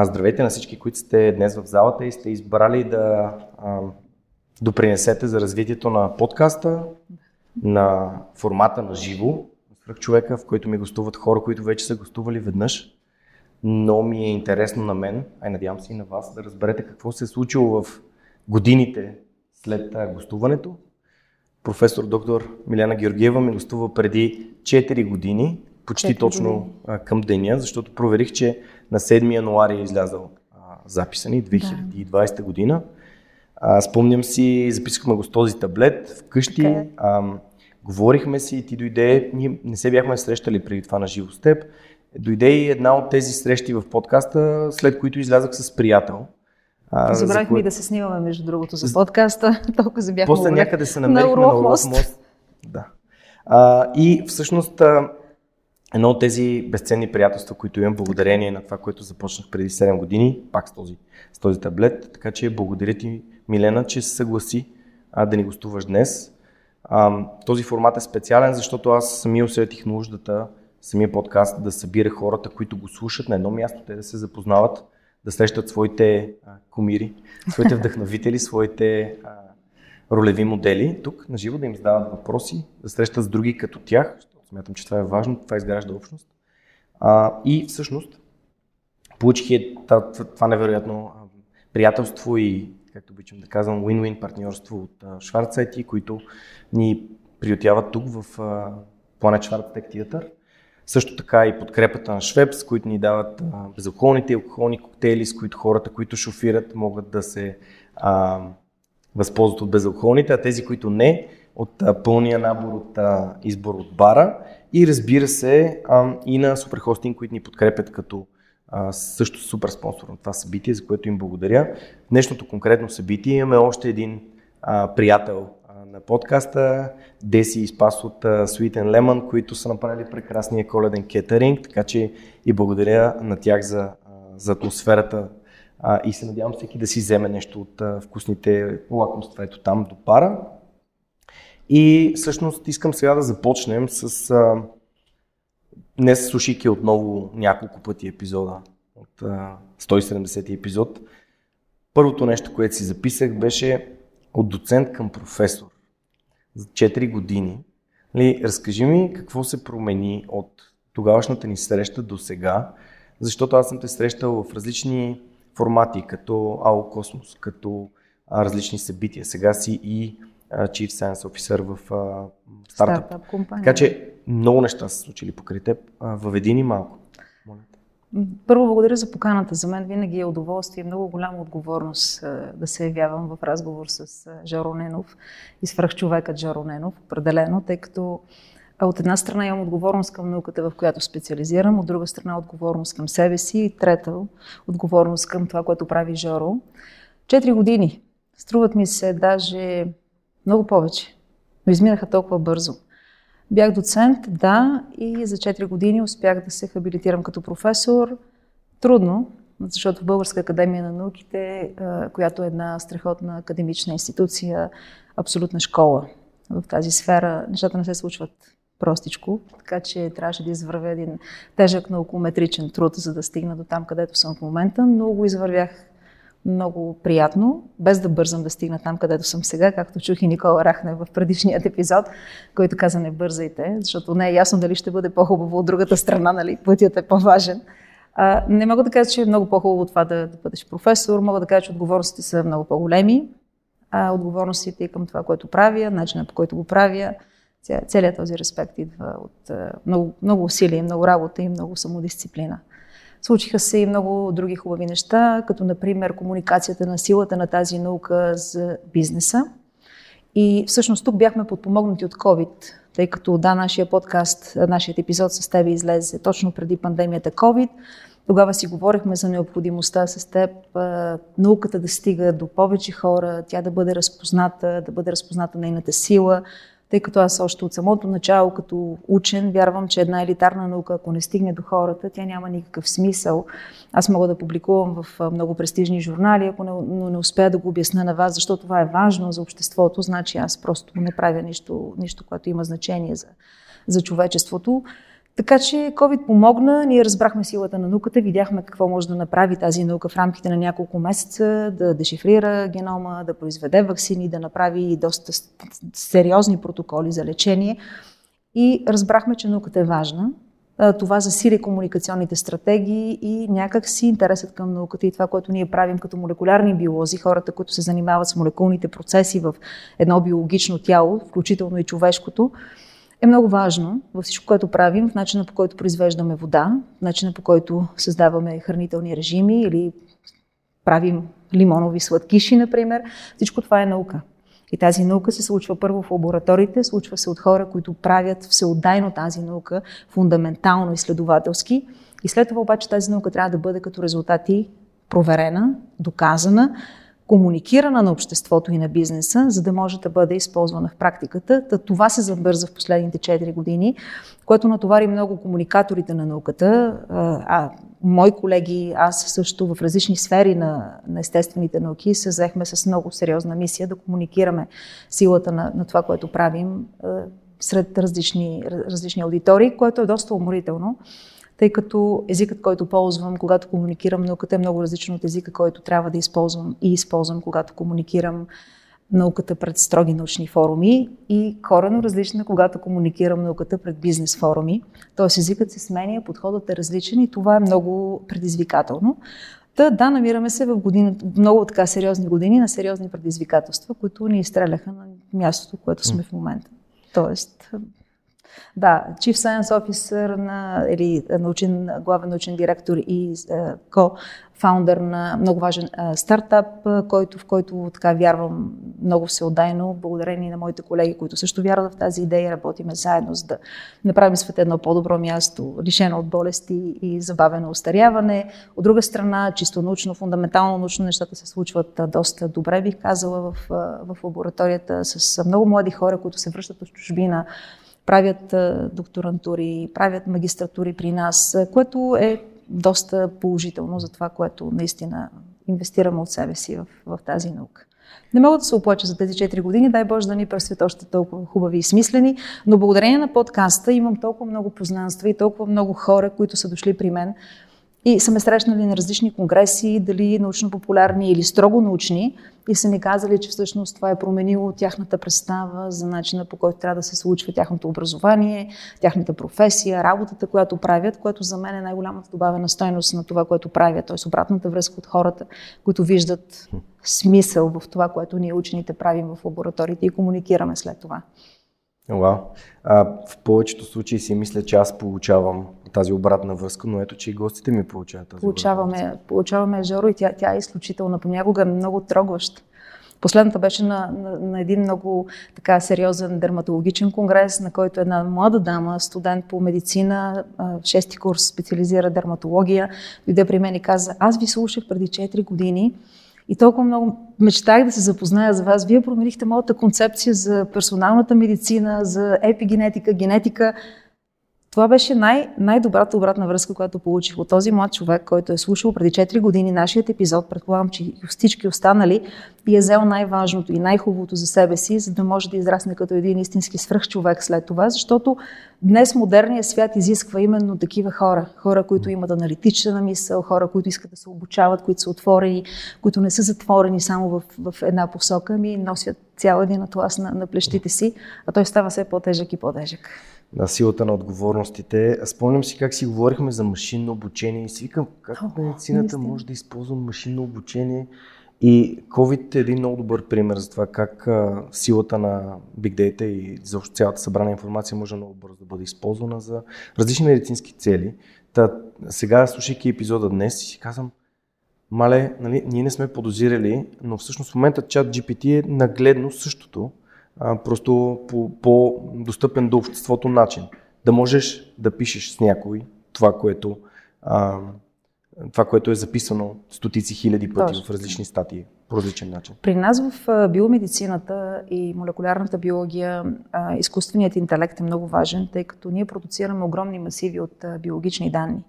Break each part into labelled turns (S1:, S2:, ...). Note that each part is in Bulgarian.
S1: Здравейте на всички, които сте днес в залата и сте избрали да допринесете за развитието на подкаста, на формата на живо, свръх човека, в който ми гостуват хора, които вече са гостували веднъж. Но ми е интересно на мен, а и надявам се и на вас, да разберете какво се е случило в годините след гостуването. Професор доктор Милена Георгиева ми гостува преди 4 години, почти точно години. към деня, защото проверих, че на 7 януари е излязъл записа ни 2020 да. година. А, спомням си, записахме го с този таблет вкъщи, okay. Е. а, говорихме си и ти дойде, ние не се бяхме срещали преди това на живо с теб, дойде и една от тези срещи в подкаста, след които излязах с приятел.
S2: Забравихме кое... и да се снимаме, между другото, за подкаста. Толкова бяхме
S1: После някъде се намерихме на Урок мост. Да. А, и всъщност едно от тези безценни приятелства, които имам благодарение на това, което започнах преди 7 години, пак с този, с този таблет. Така че благодаря ти, Милена, че се съгласи а, да ни гостуваш днес. А, този формат е специален, защото аз сами усетих нуждата, самия подкаст да събира хората, които го слушат на едно място, те да се запознават, да срещат своите а, кумири, своите вдъхновители, своите а, ролеви модели тук на живо, да им задават въпроси, да срещат с други като тях, Смятам, че това е важно, това изгражда общност. А, и всъщност получих е това невероятно приятелство и, както обичам да казвам, win-win партньорство от IT, които ни приютяват тук в Planet Schwarz Tech Theater. Също така и подкрепата на Швепс, които ни дават безалкохолните и алкохолни коктейли, с които хората, които шофират, могат да се а, възползват от безалкохолните, а тези, които не, от а, пълния набор от а, избор от бара и разбира се а, и на Суперхостинг, които ни подкрепят като а, също супер спонсор на това събитие, за което им благодаря. Днешното конкретно събитие имаме още един а, приятел а, на подкаста, Деси и Спас от а, Sweet and Lemon, които са направили прекрасния коледен кетеринг, така че и благодаря на тях за, а, за атмосферата а, и се надявам всеки да си вземе нещо от а, вкусните лакомства ето там до пара. И всъщност искам сега да започнем с... А, днес слушайки отново няколко пъти епизода от а, 170 епизод. Първото нещо, което си записах беше от доцент към професор за 4 години. Ли, разкажи ми какво се промени от тогавашната ни среща до сега, защото аз съм те срещал в различни формати, като АО Космос, като различни събития. Сега си и Chief Science Officer в стартъп. стартъп компания. Така че много неща са случили покрай теб. Въведи ни малко.
S2: Първо благодаря за поканата. За мен винаги е удоволствие и много голяма отговорност да се явявам в разговор с Жаро Ненов и свръхчовекът Жаро Ненов, определено, тъй като от една страна имам отговорност към науката, в която специализирам, от друга страна отговорност към себе си и трета отговорност към това, което прави Жоро. Четири години. Струват ми се даже много повече. Но изминаха толкова бързо. Бях доцент, да, и за 4 години успях да се хабилитирам като професор. Трудно, защото в Българска академия на науките, която е една страхотна академична институция, абсолютна школа в тази сфера, нещата не се случват простичко, така че трябваше да извървя един тежък наукометричен труд, за да стигна до там, където съм в момента, но го извървях много приятно, без да бързам да стигна там, където съм сега, както чух и Никола Рахне в предишният епизод, който каза не бързайте, защото не е ясно дали ще бъде по-хубаво от другата страна, нали? пътят е по-важен. А, не мога да кажа, че е много по-хубаво това да, да бъдеш професор, мога да кажа, че отговорностите са много по-големи, а отговорностите и към това, което правя, начинът по който го правя, целият този респект идва от много, много усилия, много работа и много самодисциплина. Случиха се и много други хубави неща, като например комуникацията на силата на тази наука за бизнеса. И всъщност тук бяхме подпомогнати от COVID, тъй като да, нашия подкаст, нашият епизод с теб излезе точно преди пандемията COVID. Тогава си говорихме за необходимостта с теб науката да стига до повече хора, тя да бъде разпозната, да бъде разпозната нейната сила, тъй като аз още от самото начало като учен вярвам, че една елитарна наука, ако не стигне до хората, тя няма никакъв смисъл. Аз мога да публикувам в много престижни журнали, ако не, но не успея да го обясня на вас, защото това е важно за обществото, значи аз просто не правя нищо, нищо което има значение за, за човечеството. Така че COVID помогна, ние разбрахме силата на науката, видяхме какво може да направи тази наука в рамките на няколко месеца, да дешифрира генома, да произведе вакцини, да направи доста сериозни протоколи за лечение. И разбрахме, че науката е важна. Това засили комуникационните стратегии и някак си интересът към науката и това, което ние правим като молекулярни биолози, хората, които се занимават с молекулните процеси в едно биологично тяло, включително и човешкото, е много важно във всичко, което правим, в начина по който произвеждаме вода, в начина по който създаваме хранителни режими или правим лимонови сладкиши, например. Всичко това е наука. И тази наука се случва първо в лабораториите, случва се от хора, които правят всеотдайно тази наука, фундаментално изследователски. И след това обаче тази наука трябва да бъде като резултати проверена, доказана, комуникирана на обществото и на бизнеса, за да може да бъде използвана в практиката. Та това се забърза в последните 4 години, което натовари много комуникаторите на науката. А, мои колеги, аз също в различни сфери на, на естествените науки се взехме с много сериозна мисия да комуникираме силата на, на това, което правим сред различни, различни аудитории, което е доста уморително тъй като езикът, който ползвам, когато комуникирам науката, е много различен от езика, който трябва да използвам и използвам, когато комуникирам науката пред строги научни форуми и корено различна, когато комуникирам науката пред бизнес форуми. Тоест езикът се сменя, подходът е различен и това е много предизвикателно. Та, да, намираме се в години, много така сериозни години на сериозни предизвикателства, които ни изстреляха на мястото, което сме в момента. Тоест, да, Chief Science Officer на, или научен, главен научен директор и ко-фаундър на много важен стартап, който, в който така вярвам много всеотдайно, благодарение на моите колеги, които също вярват в тази идея, работиме заедно, за да направим света едно по-добро място, лишено от болести и забавено устаряване. От друга страна, чисто научно, фундаментално научно нещата се случват доста добре, бих казала, в, в лабораторията с много млади хора, които се връщат от чужбина, правят докторантури, правят магистратури при нас, което е доста положително за това, което наистина инвестираме от себе си в, в тази наука. Не мога да се оплача за тези 4 години, дай Боже да ни пресвет още толкова хубави и смислени, но благодарение на подкаста имам толкова много познанства и толкова много хора, които са дошли при мен и са ме срещнали на различни конгреси, дали научно-популярни или строго научни, и са ни казали, че всъщност това е променило тяхната представа за начина по който трябва да се случва тяхното образование, тяхната професия, работата, която правят, което за мен е най-голямата добавена стойност на това, което правят, т.е. обратната връзка от хората, които виждат смисъл в това, което ние учените правим в лабораториите и комуникираме след това.
S1: Вау. А, в повечето случаи си мисля, че аз получавам тази обратна връзка, но ето, че и гостите ми получават тази
S2: получаваме. Получаваме, Жоро, и тя, тя е изключителна, понякога много трогваща. Последната беше на, на, на един много така сериозен дерматологичен конгрес, на който една млада дама, студент по медицина, шести курс, специализира дерматология, дойде при мен и каза, аз ви слушах преди 4 години и толкова много мечтах да се запозная с вас. Вие променихте моята концепция за персоналната медицина, за епигенетика, генетика. Това беше най- най-добрата обратна връзка, която получих от този млад човек, който е слушал преди 4 години нашият епизод. Предполагам, че и всички останали и е взел най-важното и най-хубавото за себе си, за да може да израсне като един истински свръхчовек след това, защото днес модерният свят изисква именно такива хора. Хора, които имат аналитична мисъл, хора, които искат да се обучават, които са отворени, които не са затворени само в, в една посока, ми носят цял един атлас на, на плещите си, а той става все по-тежък и по-тежък
S1: на силата на отговорностите. Спомням си как си говорихме за машинно обучение и си викам как О, медицината може да използва машинно обучение. И COVID е един много добър пример за това как а, силата на Big Data и заобщо цялата събрана информация може много бързо да бъде използвана за различни медицински цели. Та, сега, слушайки епизода днес, си казвам, мале, нали, ние не сме подозирали, но всъщност в момента чат GPT е нагледно същото, а, просто по по-достъпен до обществото начин. Да можеш да пишеш с някой това, което, а, това, което е записано стотици хиляди пъти Точно. в различни статии по различен начин.
S2: При нас в биомедицината и молекулярната биология изкуственият интелект е много важен, тъй като ние продуцираме огромни масиви от биологични данни.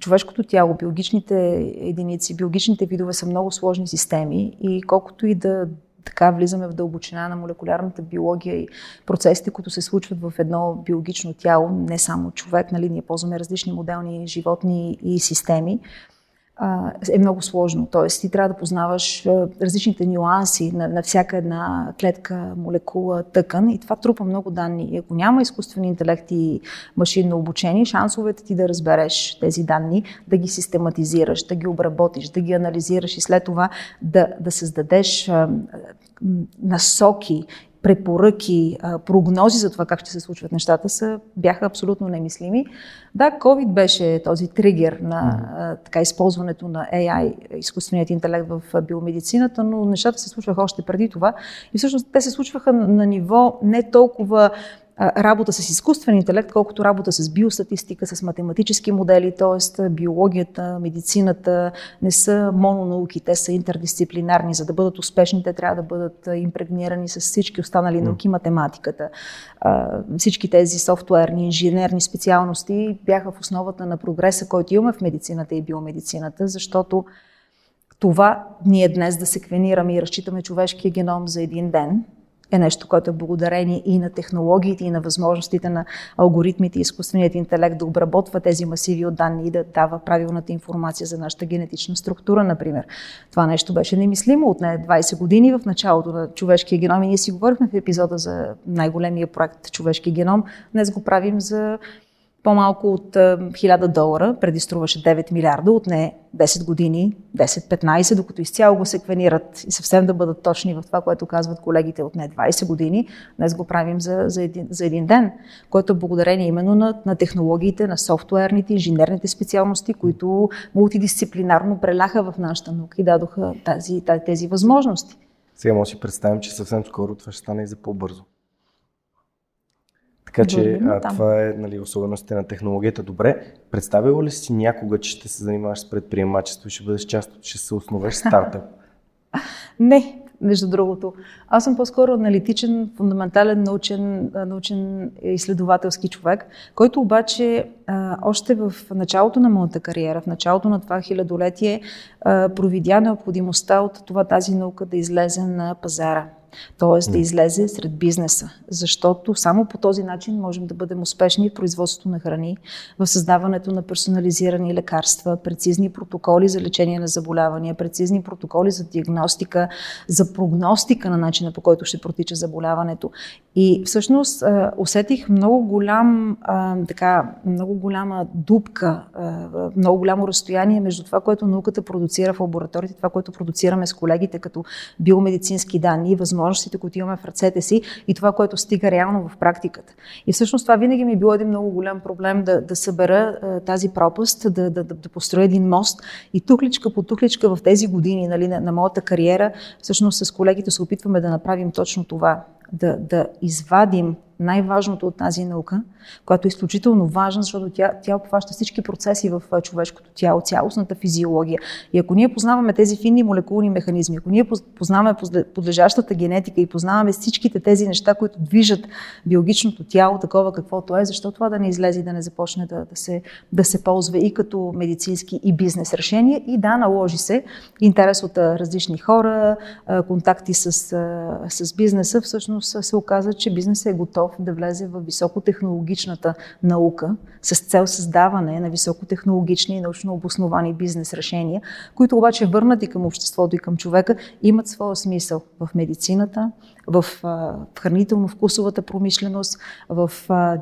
S2: Човешкото тяло, биологичните единици, биологичните видове са много сложни системи и колкото и да така влизаме в дълбочина на молекулярната биология и процесите, които се случват в едно биологично тяло, не само човек, нали, ние ползваме различни моделни животни и системи, е много сложно. Тоест, ти трябва да познаваш различните нюанси на, на всяка една клетка, молекула, тъкан и това трупа много данни. И ако няма изкуствен интелект и машинно обучение, шансовете ти да разбереш тези данни, да ги систематизираш, да ги обработиш, да ги анализираш и след това да, да създадеш насоки препоръки, прогнози за това как ще се случват нещата са, бяха абсолютно немислими. Да, COVID беше този тригер на така, използването на AI, изкуственият интелект в биомедицината, но нещата се случваха още преди това. И всъщност те се случваха на ниво не толкова работа с изкуствен интелект, колкото работа с биостатистика, с математически модели, т.е. биологията, медицината не са мононауки, те са интердисциплинарни. За да бъдат успешни, те трябва да бъдат импрегнирани с всички останали науки, математиката. Всички тези софтуерни, инженерни специалности бяха в основата на прогреса, който имаме в медицината и биомедицината, защото това ние днес да секвенираме и разчитаме човешкия геном за един ден – е нещо, което е благодарение и на технологиите, и на възможностите на алгоритмите и изкуственият интелект да обработва тези масиви от данни и да дава правилната информация за нашата генетична структура, например. Това нещо беше немислимо от не 20 години в началото на човешкия геном и ние си говорихме в епизода за най-големия проект Човешки геном. Днес го правим за по-малко от 1000 долара, преди струваше 9 милиарда, отне 10 години, 10-15, докато изцяло го секвенират и съвсем да бъдат точни в това, което казват колегите от не 20 години, днес го правим за, за, един, за един ден, което е благодарение именно на, на технологиите, на софтуерните, инженерните специалности, които мултидисциплинарно преляха в нашата наука и дадоха тази, тази, тези възможности.
S1: Сега може да си представим, че съвсем скоро това ще стане и за по-бързо. Така че а, това е нали, особеностите на технологията. Добре, представила ли си някога, че ще се занимаваш с предприемачество и ще бъдеш част от, ще се основеш стартъп?
S2: Не, между другото. Аз съм по-скоро аналитичен, фундаментален научен, научен изследователски човек, който обаче а, още в началото на моята кариера, в началото на това хилядолетие, а, провидя необходимостта от това тази наука да излезе на пазара т.е. да излезе сред бизнеса, защото само по този начин можем да бъдем успешни в производството на храни, в създаването на персонализирани лекарства, прецизни протоколи за лечение на заболявания, прецизни протоколи за диагностика, за прогностика на начина по който ще протича заболяването. И всъщност усетих много голям, така, много голяма дупка, много голямо разстояние между това, което науката продуцира в лабораториите, това, което продуцираме с колегите като биомедицински данни и възможностите, които имаме в ръцете си и това, което стига реално в практиката. И всъщност това винаги ми е било един много голям проблем да, да събера тази пропаст, да, да, да, да построя един мост и тухличка по тухличка в тези години нали, на, на моята кариера, всъщност с колегите се опитваме да направим точно това да, да извадим най-важното от тази наука, която е изключително важна, защото тя, тя обхваща всички процеси в човешкото тяло, цялостната физиология. И ако ние познаваме тези финни молекулни механизми, ако ние познаваме подлежащата генетика и познаваме всичките тези неща, които движат биологичното тяло такова каквото е, защо това да не излезе и да не започне да, да, се, да се ползва и като медицински и бизнес решение и да, наложи се интерес от различни хора, контакти с, с бизнеса, всъщност се оказа, че бизнесът е готов готов да влезе в високотехнологичната наука с цел създаване на високотехнологични и научно обосновани бизнес решения, които обаче върнати към обществото и към човека имат своя смисъл в медицината, в хранително-вкусовата промишленост, в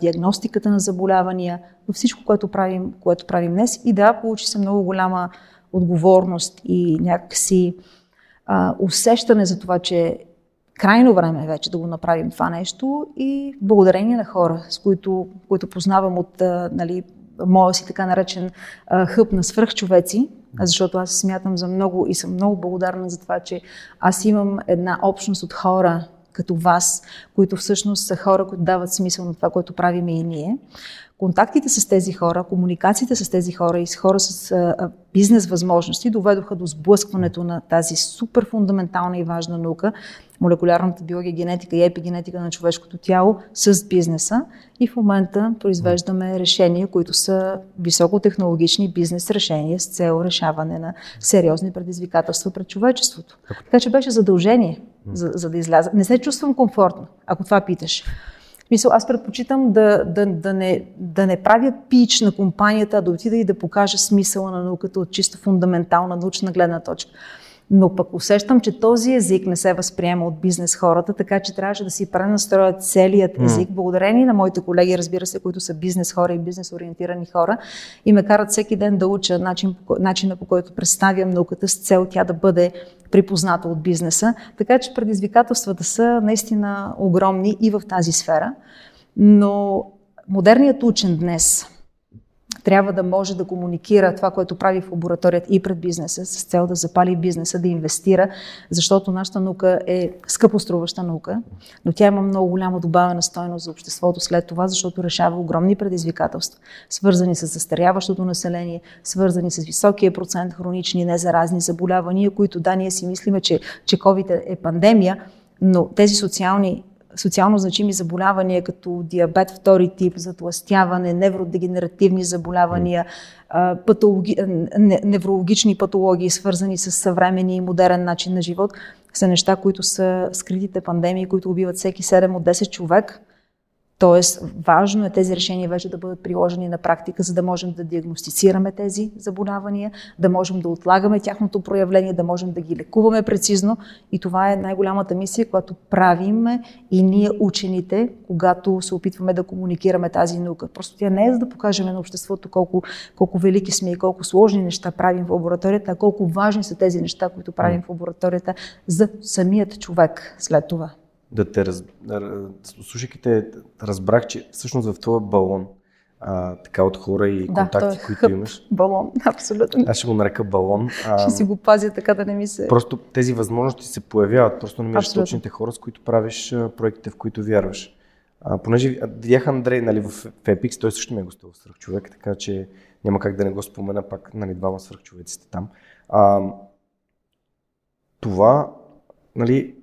S2: диагностиката на заболявания, във всичко, което правим, което правим днес. И да, получи се много голяма отговорност и някакси а, усещане за това, че крайно време е вече да го направим това нещо и благодарение на хора, с които, които познавам от нали, моя си така наречен хъб на свръхчовеци, защото аз смятам за много и съм много благодарна за това, че аз имам една общност от хора като вас, които всъщност са хора, които дават смисъл на това, което правиме и ние контактите с тези хора, комуникациите с тези хора и с хора с а, бизнес възможности доведоха до сблъскването на тази супер фундаментална и важна наука. молекулярната биология, генетика и епигенетика на човешкото тяло с бизнеса. И в момента произвеждаме решения, които са високотехнологични бизнес решения с цел решаване на сериозни предизвикателства пред човечеството. Така че беше задължение за, за да изляза. Не се чувствам комфортно, ако това питаш. Мисъл, аз предпочитам да, да, да, не, да не правя пич на компанията, а да отида и да покажа смисъла на науката от чисто фундаментална научна гледна точка. Но пък усещам, че този език не се възприема от бизнес хората, така че трябваше да си пренастроят целият език. Благодарение на моите колеги, разбира се, които са бизнес хора и бизнес ориентирани хора и ме карат всеки ден да уча начин, начина по който представям науката с цел тя да бъде припозната от бизнеса. Така че предизвикателствата са наистина огромни и в тази сфера. Но модерният учен днес трябва да може да комуникира това, което прави в лабораторията и пред бизнеса, с цел да запали бизнеса, да инвестира, защото нашата наука е скъпоструваща наука, но тя има много голяма добавена стойност за обществото след това, защото решава огромни предизвикателства, свързани с застаряващото население, свързани с високия процент хронични незаразни заболявания, които да, ние си мислиме, че, че COVID е пандемия, но тези социални социално значими заболявания, като диабет втори тип, затластяване, невродегенеративни заболявания, патологи... неврологични патологии, свързани с съвременния и модерен начин на живот, са неща, които са скритите пандемии, които убиват всеки 7 от 10 човек – Тоест, важно е тези решения вече да бъдат приложени на практика, за да можем да диагностицираме тези заболявания, да можем да отлагаме тяхното проявление, да можем да ги лекуваме прецизно. И това е най-голямата мисия, която правиме и ние учените, когато се опитваме да комуникираме тази наука. Просто тя не е за да покажем на обществото колко, колко велики сме и колко сложни неща правим в лабораторията, а колко важни са тези неща, които правим в лабораторията за самият човек след това
S1: да те раз... слушайки те, разбрах, че всъщност в този балон а, така от хора и
S2: да,
S1: контакти,
S2: е
S1: които
S2: хъп,
S1: имаш.
S2: Балон, абсолютно.
S1: Аз ще го нарека балон.
S2: А, ще си го пазя така да не ми се...
S1: Просто тези възможности се появяват. Просто намираш точните хора, с които правиш проектите, в които вярваш. А, понеже видях Андрей нали, в, в Epic, той също ми е гостувал свърх човек, така че няма как да не го спомена, пак нали, двама свръхчовеците там. А, това, нали,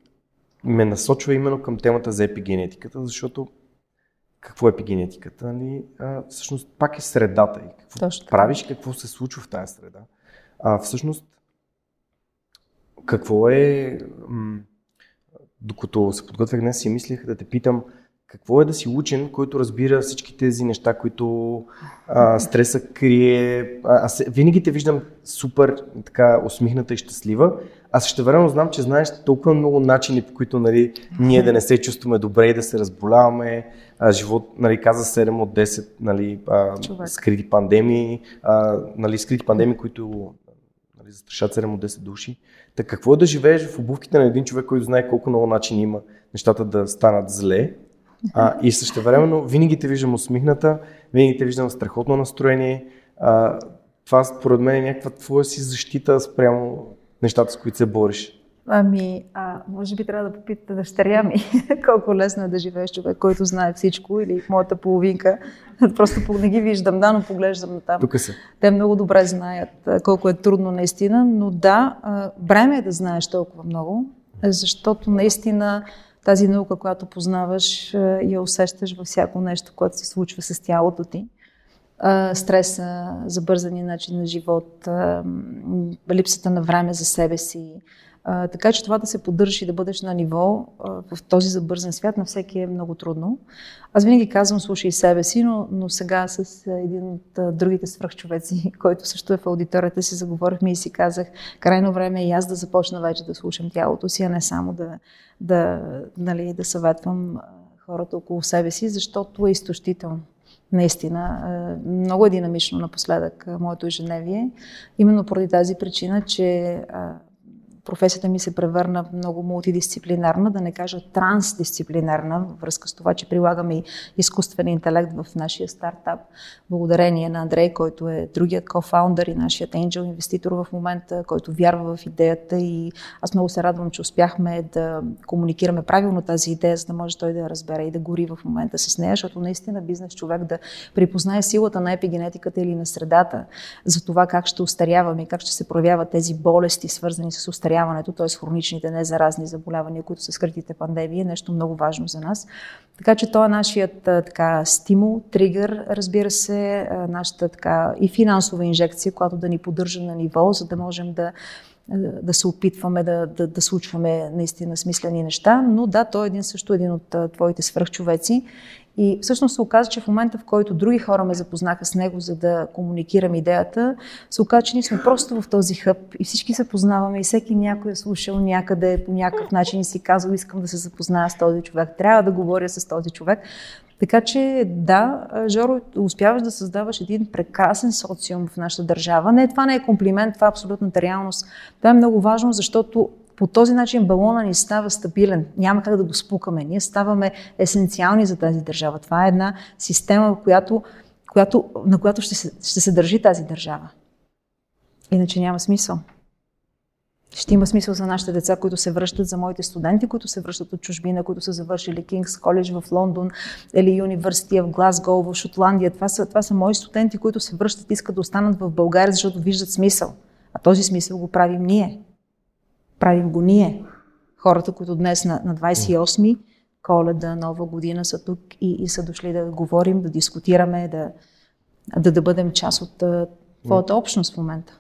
S1: ме насочва именно към темата за епигенетиката, защото какво е епигенетиката? Нали? А, всъщност пак е средата и какво Точно. правиш, какво се случва в тази среда. А, всъщност, какво е... М- докато се подготвях днес, си мислех да те питам какво е да си учен, който разбира всички тези неща, които а, стреса крие. А, аз винаги те виждам супер така усмихната и щастлива, аз ще време знам, че знаеш толкова много начини, по които нали, ние да не се чувстваме добре и да се разболяваме. А, живот, нали, каза 7 от 10 нали, а, скрити пандемии, а, нали, скрити пандемии, които нали, застрашат 7 от 10 души. Така какво е да живееш в обувките на един човек, който знае колко много начини има нещата да станат зле, а, и същевременно винаги те виждам усмихната, винаги те виждам страхотно настроение. А, това според мен е някаква твоя си защита спрямо нещата, с които се бориш?
S2: Ами, а, може би трябва да попитате дъщеря ми колко лесно е да живееш човек, който знае всичко или моята половинка. Просто не ги виждам, да, но поглеждам на там.
S1: Тук са.
S2: Те много добре знаят колко е трудно наистина, но да, време е да знаеш толкова много, защото наистина тази наука, която познаваш, я усещаш във всяко нещо, което се случва с тялото ти стреса, забързания начин на живот, липсата на време за себе си. Така че това да се поддържаш и да бъдеш на ниво в този забързан свят на всеки е много трудно. Аз винаги казвам, слушай себе си, но, но сега с един от другите свръхчовеци, който също е в аудиторията си, заговорихме и си казах, крайно време е и аз да започна вече да слушам тялото си, а не само да, да, нали, да съветвам хората около себе си, защото е изтощително наистина много е динамично напоследък моето ежедневие. Именно поради тази причина, че професията ми се превърна много мултидисциплинарна, да не кажа трансдисциплинарна, във връзка с това, че прилагаме и изкуствен интелект в нашия стартап. Благодарение на Андрей, който е другият кофаундър и нашият angel инвеститор в момента, който вярва в идеята и аз много се радвам, че успяхме да комуникираме правилно тази идея, за да може той да я разбере и да гори в момента с нея, защото наистина бизнес човек да припознае силата на епигенетиката или на средата за това как ще устаряваме и как ще се проявяват тези болести, свързани с устаряването остаряването, т.е. хроничните незаразни заболявания, които са скритите пандемии, е нещо много важно за нас. Така че това е нашият така, стимул, тригър, разбира се, нашата така и финансова инжекция, която да ни поддържа на ниво, за да можем да да се опитваме да, да, да случваме наистина смислени неща, но да, той е един също един от твоите свръхчовеци и всъщност се оказа, че в момента, в който други хора ме запознаха с него, за да комуникирам идеята, се оказа, че ние сме просто в този хъб и всички се познаваме и всеки някой е слушал някъде по някакъв начин и си казал, искам да се запозная с този човек, трябва да говоря с този човек. Така че да, Жоро, успяваш да създаваш един прекрасен социум в нашата държава. Не, това не е комплимент, това е абсолютната реалност. Това е много важно, защото по този начин балона ни става стабилен. Няма как да го спукаме. Ние ставаме есенциални за тази държава. Това е една система, която, която, на която ще се, ще се държи тази държава. Иначе няма смисъл. Ще има смисъл за нашите деца, които се връщат, за моите студенти, които се връщат от чужбина, които са завършили Кингс Коледж в Лондон или университет в Глазго, в Шотландия. Това са, това са мои студенти, които се връщат, искат да останат в България, защото виждат смисъл. А този смисъл го правим ние. Правим го ние. Хората, които днес на, на 28 коледа, нова година са тук и, и са дошли да говорим, да дискутираме, да, да, да бъдем част от твоята общност в момента.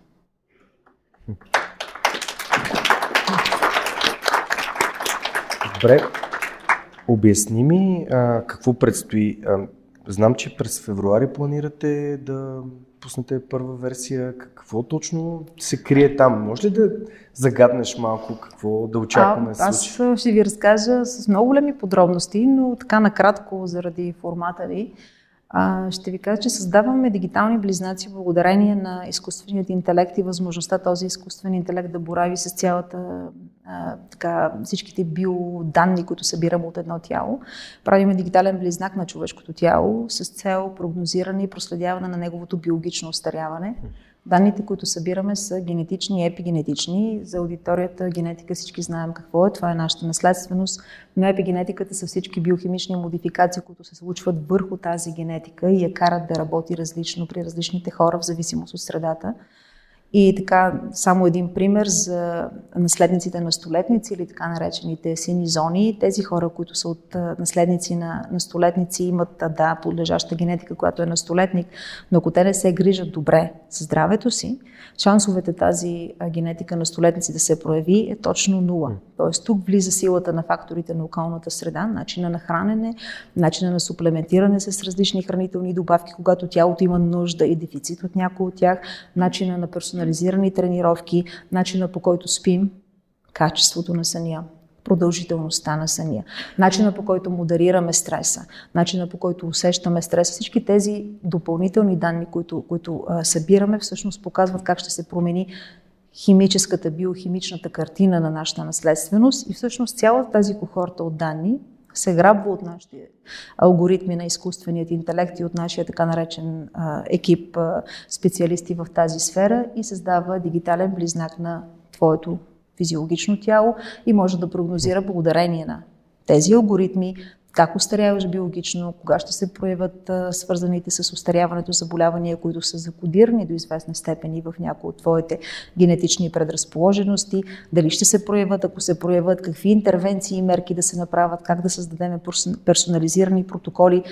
S1: Добре, обясни ми а, какво предстои. А, знам, че през февруари планирате да пуснете първа версия. Какво точно се крие там? Може ли да загаднеш малко какво да очакваме
S2: а, Аз ще ви разкажа с много големи подробности, но така накратко заради формата ви. Ще ви кажа, че създаваме дигитални близнаци благодарение на изкуственият интелект и възможността този изкуствен интелект да борави с цялата така, всичките биоданни, които събираме от едно тяло. Правиме дигитален близнак на човешкото тяло с цел прогнозиране и проследяване на неговото биологично остаряване. Данните, които събираме са генетични и епигенетични. За аудиторията генетика всички знаем какво е. Това е нашата наследственост. Но епигенетиката са всички биохимични модификации, които се случват върху тази генетика и я карат да работи различно при различните хора в зависимост от средата. И така, само един пример за наследниците на столетници или така наречените сини зони. Тези хора, които са от наследници на, на столетници, имат, да, подлежаща генетика, която е на столетник, но ако те не се грижат добре за здравето си, шансовете тази генетика на столетници да се прояви е точно нула. Тоест тук влиза силата на факторите на околната среда, начина на хранене, начина на суплементиране с различни хранителни добавки, когато тялото има нужда и дефицит от някои от тях, начина на персонализирани тренировки, начина по който спим, качеството на съня продължителността на съня, начина по който модерираме стреса, начина по който усещаме стреса. Всички тези допълнителни данни, които, които а, събираме, всъщност показват как ще се промени химическата, биохимичната картина на нашата наследственост и всъщност цялата тази кохорта от данни се грабва от нашите алгоритми на изкуственият интелект и от нашия така наречен екип специалисти в тази сфера и създава дигитален близнак на твоето физиологично тяло и може да прогнозира благодарение на тези алгоритми как устаряваш биологично, кога ще се проявят свързаните с устаряването заболявания, които са закодирани до известна степен и в някои от твоите генетични предразположености, дали ще се проявят, ако се проявят, какви интервенции и мерки да се направят, как да създадем персонализирани протоколи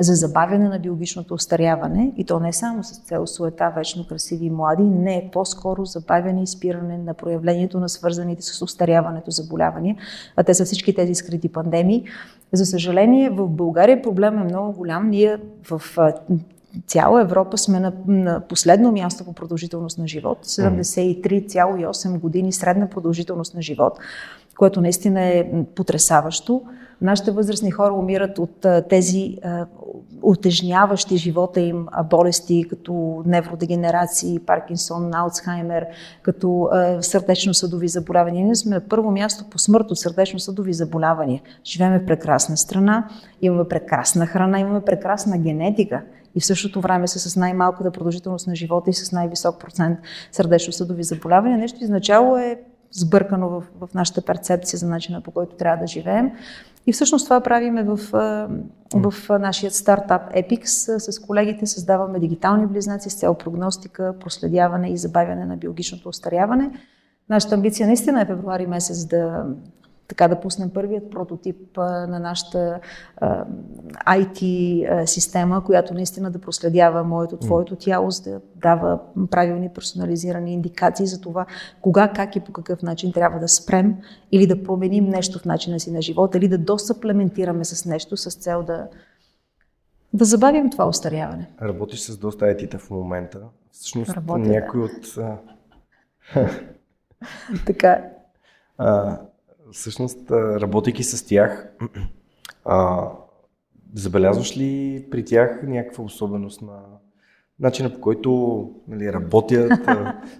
S2: за забавяне на биологичното остаряване и то не само с цел суета, вечно красиви и млади, не е по-скоро забавяне и спиране на проявлението на свързаните с остаряването заболявания, а те са всички тези скрити пандемии. За съжаление, в България проблем е много голям. Ние в цяла Европа сме на, на последно място по продължителност на живот. 73,8 години средна продължителност на живот, което наистина е потрясаващо. Нашите възрастни хора умират от тези отежняващи живота им болести, като невродегенерации, Паркинсон, Алцхаймер, като сърдечно-съдови заболявания. Ние сме на първо място по смърт от сърдечно-съдови заболявания. Живееме в прекрасна страна, имаме прекрасна храна, имаме прекрасна генетика и в същото време са с най-малката продължителност на живота и с най-висок процент сърдечно-съдови заболявания. Нещо изначало е сбъркано в, в нашата перцепция за начина по който трябва да живеем. И всъщност това правиме в, в нашия стартап Epix. С колегите създаваме дигитални близнаци с цел прогностика, проследяване и забавяне на биологичното остаряване. Нашата амбиция наистина е февруари месец да така да пуснем първият прототип на нашата IT система, която наистина да проследява моето, твоето тяло, за да дава правилни персонализирани индикации за това кога, как и по какъв начин трябва да спрем или да променим нещо в начина си на живота, или да досъплементираме с нещо с цел да, да забавим това остаряване.
S1: Работиш с доста IT-та в момента. Всъщност Работя, някой да. от...
S2: така.
S1: А, всъщност, работейки с тях, а, забелязваш ли при тях някаква особеност на начина по който нали, работят,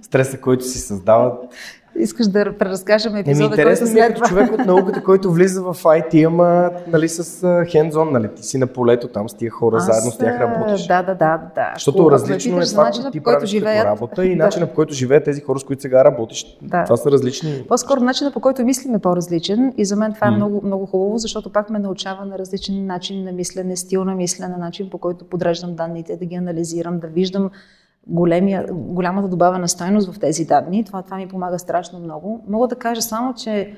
S1: стреса, който си създават?
S2: Искаш да преразкажем епизода,
S1: Еми, който следва. човек от науката, който влиза в IT, ама нали, с хендзон, нали, ти си на полето, там с тия хора, Аз, заедно с тях работиш.
S2: Да, да, да. да.
S1: Защото Ако различно е това, което ти правиш живеят... като работа и да. начина по който живеят тези хора, с които сега работиш. Да. Това са различни.
S2: По-скоро начина по който мислим е по-различен и за мен това е много, много хубаво, защото пак ме научава на различен начин на мислене, стил на мислене, начин по който подреждам данните, да ги анализирам, да виждам големия, голямата добавена стойност в тези данни. Това, това ми помага страшно много. Мога да кажа само, че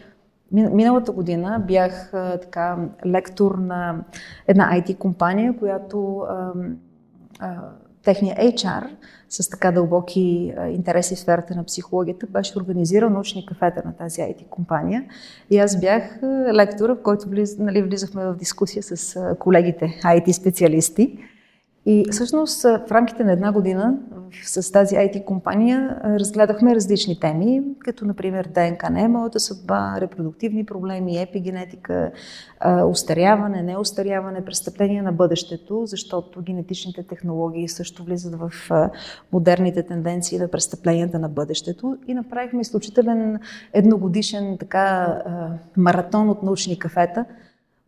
S2: миналата година бях така лектор на една IT компания, която а, а, техния HR с така дълбоки интереси в сферата на психологията беше организирал научни кафета на тази IT компания. И аз бях лектора, в който влиз, нали, влизахме в дискусия с колегите IT специалисти. И всъщност в рамките на една година с тази IT компания разгледахме различни теми, като например ДНК не е моята съдба, репродуктивни проблеми, епигенетика, устаряване, неустаряване, престъпления на бъдещето, защото генетичните технологии също влизат в модерните тенденции на престъпленията на бъдещето. И направихме изключителен едногодишен така маратон от научни кафета,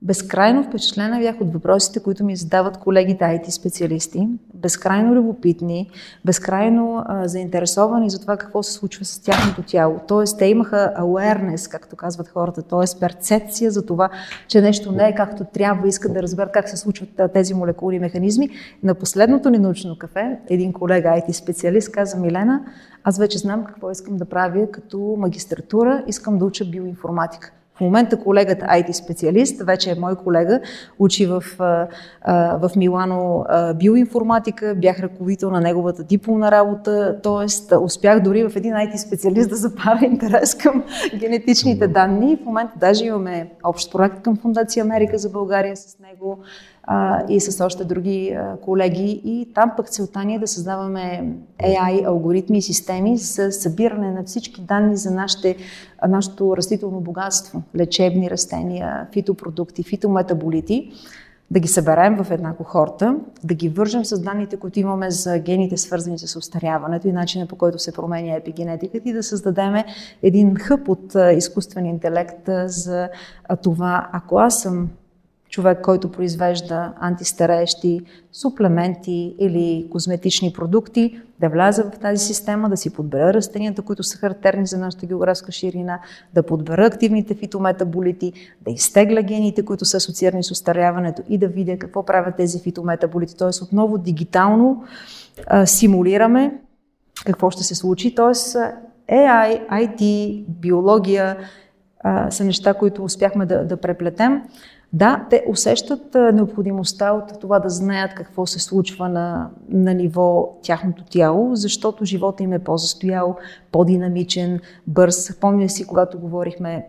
S2: Безкрайно впечатлена бях от въпросите, които ми задават колегите IT специалисти. Безкрайно любопитни, безкрайно а, заинтересовани за това какво се случва с тяхното тяло. Тоест, те имаха awareness, както казват хората, т.е. перцепция за това, че нещо не е както трябва, искат да разберат как се случват тези молекули и механизми. На последното ни научно кафе, един колега IT специалист каза Милена, аз вече знам какво искам да правя като магистратура, искам да уча биоинформатика. В момента колегата IT специалист, вече е мой колега, учи в, в Милано биоинформатика, бях ръководител на неговата дипломна работа, т.е. успях дори в един IT специалист да запаля интерес към генетичните данни. В момента даже имаме общ проект към Фундация Америка за България с него а, и с още други а, колеги. И там пък целта ни е да създаваме AI алгоритми и системи за събиране на всички данни за нашите, нашето растително богатство, лечебни растения, фитопродукти, фитометаболити, да ги съберем в една кохорта, да ги вържем с данните, които имаме за гените, свързани с устаряването и начина по който се променя епигенетиката и да създадем един хъп от изкуствен интелект за това, ако аз съм човек, който произвежда антистареещи суплементи или козметични продукти, да вляза в тази система, да си подбера растенията, които са характерни за нашата географска ширина, да подбера активните фитометаболити, да изтегля гените, които са асоциирани с устаряването и да видя какво правят тези фитометаболити. Т.е. отново дигитално а, симулираме какво ще се случи. Т.е. AI, IT, биология а, са неща, които успяхме да, да преплетем. Да, те усещат необходимостта от това да знаят какво се случва на, на ниво тяхното тяло, защото живота им е по-застоял, по-динамичен, бърз. Помня си, когато говорихме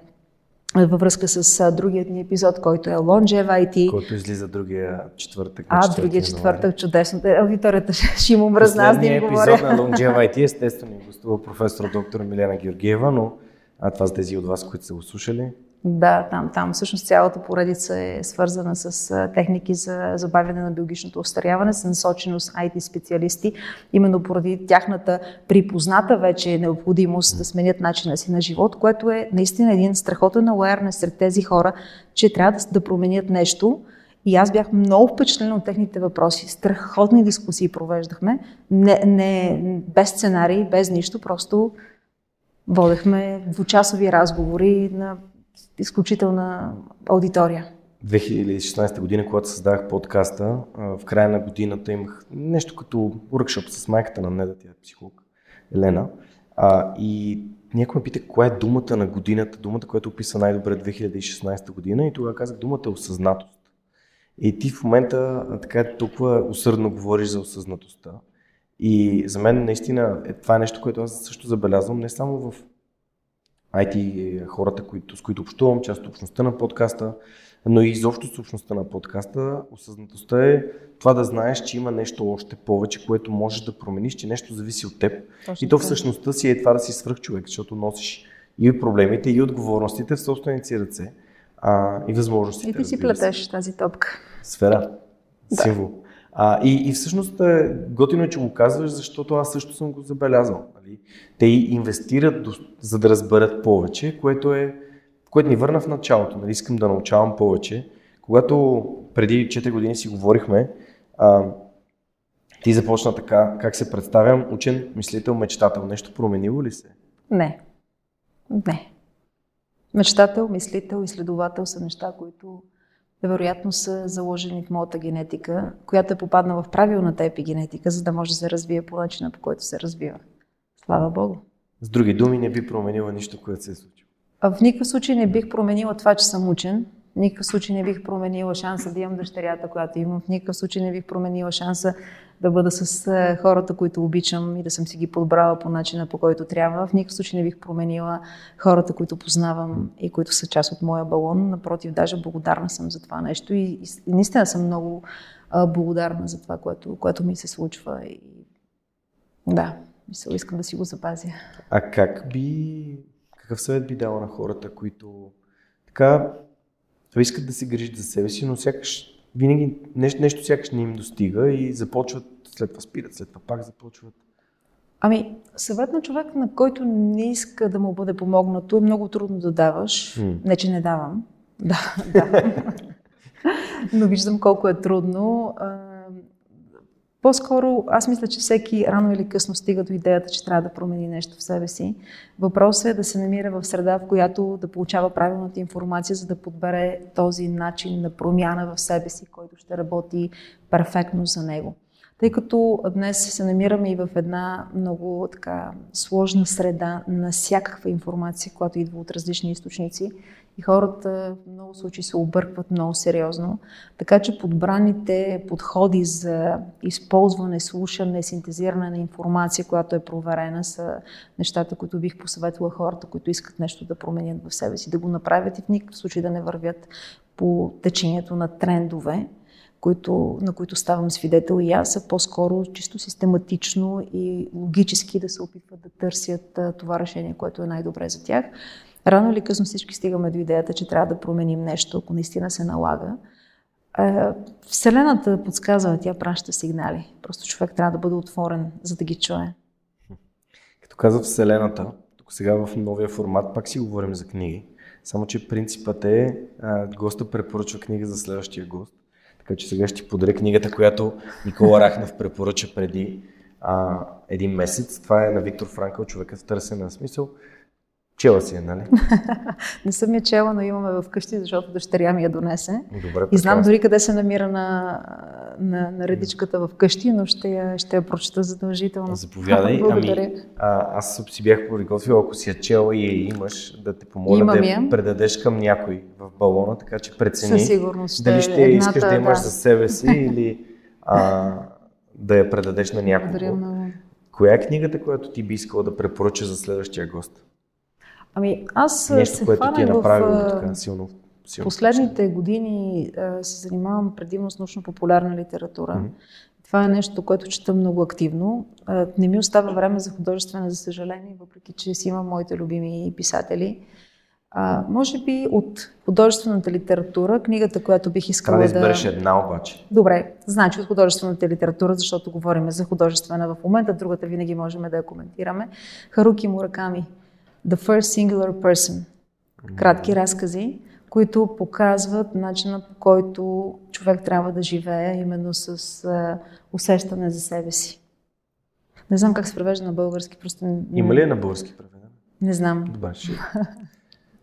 S2: във връзка с другият ни епизод, който е Longevity.
S1: Който излиза другия четвъртък.
S2: А, другия четвъртък, чудесно. Е, аудиторията ще има мръзна, аз да
S1: им говоря. епизод на Longevity, естествено, гостува професор доктор Милена Георгиева, но а това са тези от вас, които са го слушали.
S2: Да, там, там всъщност цялата поредица е свързана с техники за забавяне на биологичното остаряване, с насоченост IT специалисти, именно поради тяхната припозната вече необходимост да сменят начина си на живот, което е наистина един страхотен awareness сред тези хора, че трябва да, да променят нещо. И аз бях много впечатлена от техните въпроси. Страхотни дискусии провеждахме, не, не, без сценарий, без нищо, просто водехме двучасови разговори на изключителна аудитория.
S1: 2016 година, когато създах подкаста, в края на годината имах нещо като уркшоп с майката на недатия психолог Елена. и някой ме пита коя е думата на годината, думата, която описва най-добре 2016 година и тогава казах думата е осъзнатост. И ти в момента така толкова усърдно говориш за осъзнатостта. И за мен наистина е, това е нещо, което аз също забелязвам не само в IT хората, които, с които общувам, част от общността на подкаста, но и изобщо с общността на подкаста. Осъзнатостта е това да знаеш, че има нещо още повече, което можеш да промениш, че нещо зависи от теб. Точно и то всъщността си е това да си свръх човек, защото носиш и проблемите, и отговорностите в собствените си ръце а, и възможностите.
S2: И ти си плетеш тази топка.
S1: Сфера. Да. Символ. А, и, и всъщност е, готино е, че го казваш, защото аз също съм го забелязал. Нали? Те инвестират, за да разберат повече, което, е, което ни върна в началото. Нали? Искам да научавам повече. Когато преди 4 години си говорихме, а, ти започна така, как се представям, учен, мислител, мечтател. Нещо променило ли се?
S2: Не. Не. Мечтател, мислител, изследовател са неща, които вероятно са заложени в моята генетика, която е попаднала в правилната епигенетика, за да може да се развие по начина, по който се развива. Слава Богу.
S1: С други думи, не би променила нищо, което се е случило.
S2: В никакъв случай не бих променила това, че съм учен, в никакъв случай не бих променила шанса да имам дъщерята, която имам. В никакъв случай не бих променила шанса да бъда с е, хората, които обичам и да съм си ги подбрала по начина, по който трябва. В никакъв случай не бих променила хората, които познавам и които са част от моя балон. Напротив, даже благодарна съм за това нещо и, и, наистина съм много а, благодарна за това, което, което ми се случва. И, да, мисля, искам да си го запазя.
S1: А как би, какъв съвет би дала на хората, които така искат да се грижат за себе си, но сякаш винаги нещо, нещо сякаш не им достига и започват, след това спират, след това пак започват.
S2: Ами, съвет на човек, на който не иска да му бъде помогнато, е много трудно да даваш. Mm. Не, че не давам. Да, да. Но виждам колко е трудно. По-скоро, аз мисля, че всеки рано или късно стига до идеята, че трябва да промени нещо в себе си. Въпросът е да се намира в среда, в която да получава правилната информация, за да подбере този начин на промяна в себе си, който ще работи перфектно за него. Тъй като днес се намираме и в една много така сложна среда на всякаква информация, която идва от различни източници, и хората в много случаи се объркват много сериозно. Така че подбраните подходи за използване, слушане, синтезиране на информация, която е проверена, са нещата, които бих посъветвала хората, които искат нещо да променят в себе си, да го направят и в никакъв случай да не вървят по течението на трендове, които, на които ставам свидетел и аз, а по-скоро чисто систематично и логически да се опитват да търсят това решение, което е най-добре за тях. Рано или късно всички стигаме до идеята, че трябва да променим нещо, ако наистина се налага. Вселената подсказва, тя праща сигнали. Просто човек трябва да бъде отворен, за да ги чуе.
S1: Като каза Вселената, тук сега в новия формат пак си говорим за книги. Само, че принципът е, госта препоръчва книга за следващия гост. Така че сега ще подаря книгата, която Никола Рахнев препоръча преди а, един месец. Това е на Виктор Франкъл, човекът в търсене на смисъл. Чела си е, нали?
S2: не съм я чела, но имаме вкъщи, защото дъщеря ми я донесе. Добре, и знам дори къде се намира на, на, на редичката в къщи, но ще я, ще я прочета задължително.
S1: Заповядай. Ами, а, аз си бях приготвил, ако си я чела и я имаш, да те помоля Имам да я предадеш към някой в балона, така че прецени
S2: Със сигурност.
S1: дали ще я искаш да имаш да. за себе си или а, да я предадеш на някого. Коя е книгата, която ти би искала да препоръча за следващия гост?
S2: Ами аз
S1: Нещо,
S2: се
S1: което ти е направило в, така силно.
S2: силно последните години а, се занимавам предимно с научно-популярна литература. Mm-hmm. Това е нещо, което чета много активно. А, не ми остава време за художествена, за съжаление, въпреки че си имам моите любими писатели. А, може би от художествената литература, книгата, която бих искала
S1: да... Трябва да избереш една обаче.
S2: Добре, значи от художествената литература, защото говорим за художествена в момента, другата винаги можем да я коментираме. Харуки Мураками. The First Singular Person. Кратки разкази, които показват начина по който човек трябва да живее, именно с а, усещане за себе си. Не знам как се превежда на български. Просто...
S1: Има ли е на български преведен?
S2: Не знам.
S1: Добре, ще.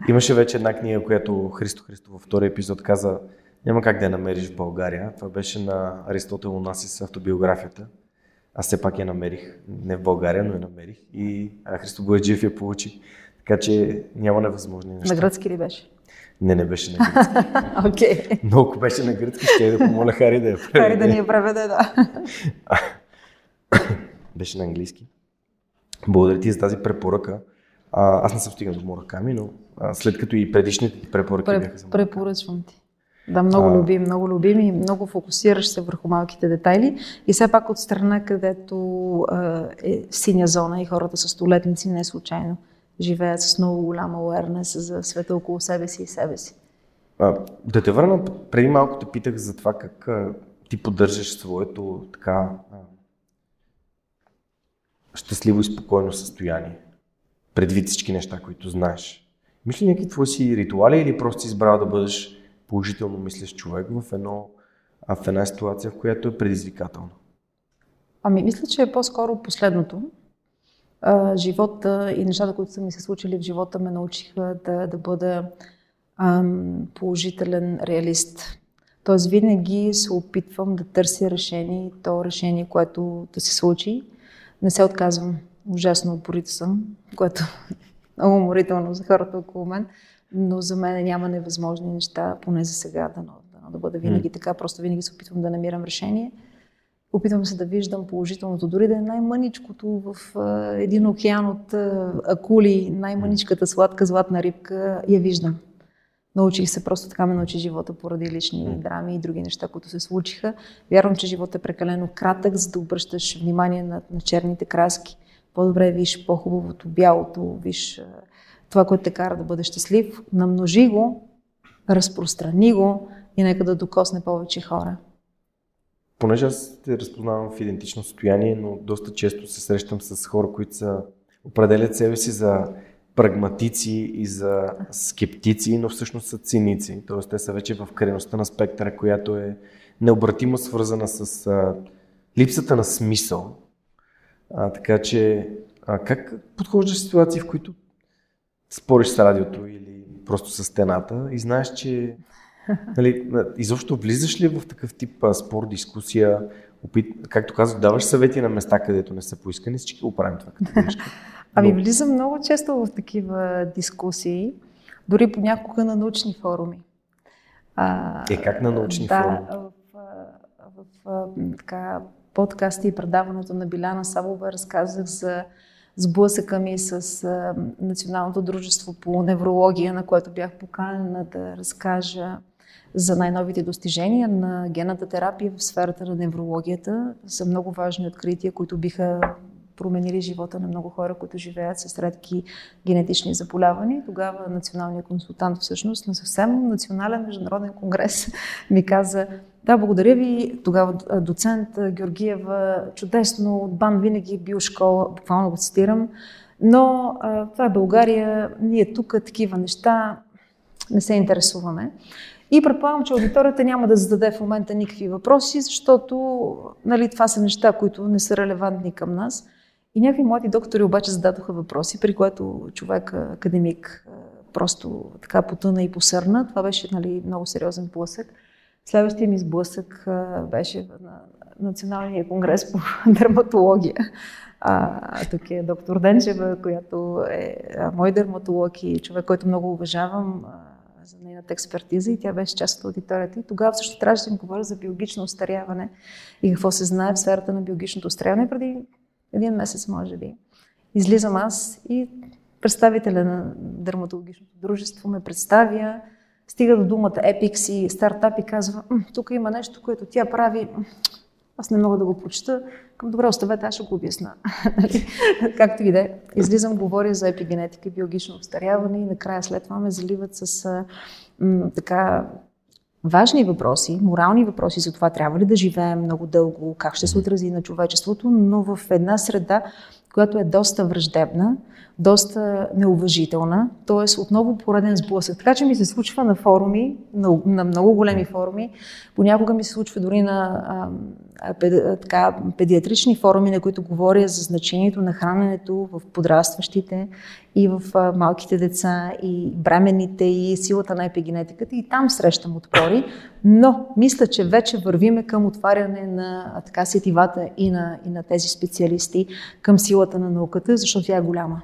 S1: Имаше вече една книга, която Христо Христо във втория епизод каза няма как да я намериш в България. Това беше на Аристотел Онасис автобиографията. аз все пак я намерих, не в България, но я намерих и Христо Бояджиев я получи. Така че няма невъзможни неща.
S2: На гръцки ли беше?
S1: Не, не беше на гръцки.
S2: okay.
S1: Но ако беше на гръцки, ще я да помоля Хари да я
S2: преведе. Хари да ни я преведе, да.
S1: беше на английски. Благодаря ти за тази препоръка. А, аз не съм стигнал до Мураками, но а, след като и предишните препоръки Пре, бяха за
S2: Препоръчвам ти. Да, много а... любим, много любим и много фокусираш се върху малките детайли. И все пак от страна, където а, е синя зона и хората са столетници, не случайно живеят с много голяма awareness за света около себе си и себе си.
S1: А, да те върна, преди малко те питах за това как а, ти поддържаш своето така а, щастливо и спокойно състояние, предвид всички неща, които знаеш. Мисли някакви твои си ритуали или просто си избрал да бъдеш положително мислещ човек в, едно, в една ситуация, в която е предизвикателна?
S2: Ами, мисля, че е по-скоро последното. А, живота и нещата, които са ми се случили в живота, ме научиха да, да бъда ам, положителен реалист. Тоест, винаги се опитвам да търся решение, то решение, което да се случи. Не се отказвам. Ужасно упорита съм, което е много уморително за хората около мен но за мен няма невъзможни неща, поне за сега, да, да, да бъда винаги така. Просто винаги се опитвам да намирам решение. Опитвам се да виждам положителното, дори да е най-мъничкото в а, един океан от а, акули, най-мъничката сладка златна рибка, я виждам. Научих се, просто така ме научи живота поради лични драми и други неща, които се случиха. Вярвам, че живота е прекалено кратък, за да обръщаш внимание на, на черните краски. По-добре виж по-хубавото, бялото, виж това, което те кара да бъде щастлив, намножи го, разпространи го и нека да докосне повече хора.
S1: Понеже аз те разпознавам в идентично състояние, но доста често се срещам с хора, които са, определят себе си за прагматици и за скептици, но всъщност са циници. Тоест те са вече в крайността на спектъра, която е необратимо свързана с а, липсата на смисъл. А, така че, а, как подхождаш в ситуации, в които спориш с радиото или просто с стената и знаеш, че нали, изобщо влизаш ли в такъв тип а, спор, дискусия, опит, както казах, даваш съвети на места, където не са поискани, всички го правим това като
S2: Ами влизам много често в такива дискусии, дори понякога на научни форуми.
S1: А, е, как на научни
S2: да,
S1: форуми?
S2: В, в, в, така, подкасти и предаването на Биляна Сабова разказах за сблъсъка ми с а, Националното дружество по неврология, на което бях поканена да разкажа за най-новите достижения на генната терапия в сферата на неврологията. Са много важни открития, които биха променили живота на много хора, които живеят с редки генетични заболявания. Тогава националният консултант всъщност на съвсем национален международен конгрес ми каза да, благодаря ви. Тогава доцент Георгиева, чудесно, от БАН винаги е бил школа, буквално го цитирам. Но а, това е България, ние тук такива неща не се интересуваме. И предполагам, че аудиторията няма да зададе в момента никакви въпроси, защото нали, това са неща, които не са релевантни към нас. И някакви млади доктори обаче зададоха въпроси, при което човек, академик, просто така потъна и посърна. Това беше нали, много сериозен блъсък. Следващия ми сблъсък беше на Националния конгрес по дерматология. А, тук е доктор Денчева, която е мой дерматолог и човек, който много уважавам за нейната експертиза и тя беше част от аудиторията. И тогава също трябваше да им говоря за биологично устаряване и какво се знае в сферата на биологичното устаряване преди един месец, може би. Излизам аз и представителя на дерматологичното дружество ме представя, стига до думата Epics и стартап и казва, тук има нещо, което тя прави, аз не мога да го прочета. Към добре, оставете, аз ще го обясна. Както и да е. Излизам, говоря за епигенетика и биологично обстаряване и накрая след това ме заливат с м, така важни въпроси, морални въпроси за това трябва ли да живеем много дълго, как ще се отрази на човечеството, но в една среда, която е доста враждебна, доста неуважителна, т.е. отново пореден сблъсък. Така че ми се случва на форуми, на, на много големи форуми, понякога ми се случва дори на а, пед, така, педиатрични форуми, на които говоря за значението на храненето в подрастващите и в а, малките деца, и бременните, и силата на епигенетиката. И там срещам отпори, но мисля, че вече вървиме към отваряне на а, така сетивата и на, и на тези специалисти към силата на науката, защото тя е голяма.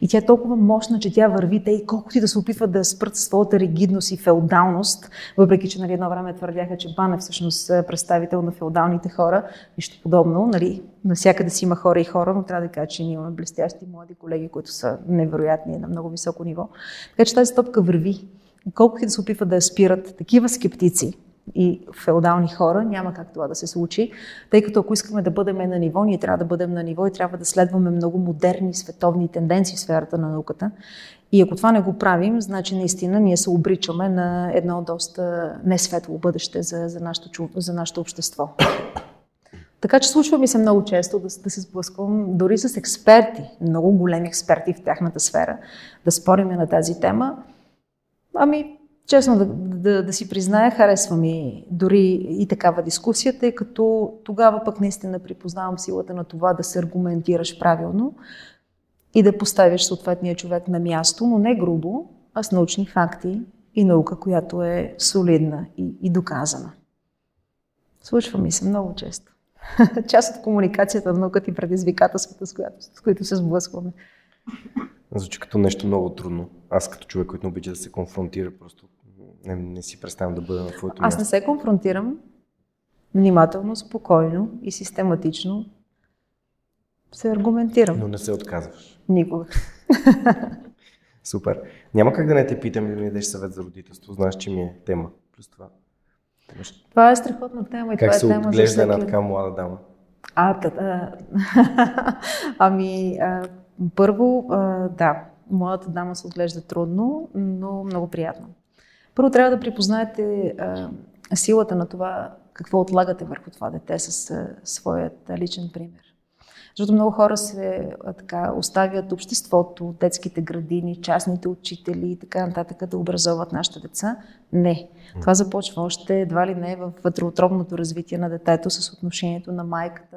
S2: И тя е толкова мощна, че тя върви те и колкото и да се опитват да спрат своята ригидност и феодалност, въпреки че нали, едно време твърдяха, че Бан е всъщност представител на феодалните хора, нищо подобно. Нали, навсякъде си има хора и хора, но трябва да кажа, че ние имаме блестящи млади колеги, които са невероятни на много високо ниво. Така че тази стопка върви. Колкото и да се опитват да я спират такива скептици, и феодални хора, няма как това да се случи, тъй като ако искаме да бъдем на ниво, ние трябва да бъдем на ниво и трябва да следваме много модерни световни тенденции в сферата на науката. И ако това не го правим, значи наистина ние се обричаме на едно доста несветло бъдеще за, за, нашето, за нашето общество. Така че случва ми се много често да, да се сблъсквам дори с експерти, много големи експерти в тяхната сфера, да спориме на тази тема. Ами, Честно да, да, да си призная, харесва ми дори и такава дискусия, тъй като тогава пък наистина припознавам силата на това да се аргументираш правилно и да поставиш съответния човек на място, но не грубо, а с научни факти и наука, която е солидна и, и доказана. Случва ми се много често. Част от комуникацията на науката и предизвикателствата, с, с които се сблъскваме.
S1: Звучи като нещо много трудно. Аз като човек, който не обича да се конфронтира, просто не, не си представям да бъда на твоето
S2: Аз не се конфронтирам. Внимателно, спокойно и систематично се аргументирам.
S1: Но не се отказваш.
S2: Никога.
S1: Супер. Няма как да не те питам и да ми дадеш съвет за родителство. Знаеш, че ми е тема. Плюс това.
S2: Това е страхотна тема и
S1: как
S2: това
S1: е тема
S2: за
S1: всеки... една така млада дама?
S2: А, та, ами, а, първо, а, да, младата дама се отглежда трудно, но много приятно. Първо трябва да припознаете а, силата на това, какво отлагате върху това дете с а, своят личен пример. Защото много хора се а, така, оставят обществото, детските градини, частните учители и така нататък да образоват нашите деца. Не. Това започва още едва ли не в вътреотробното развитие на детето с отношението на майката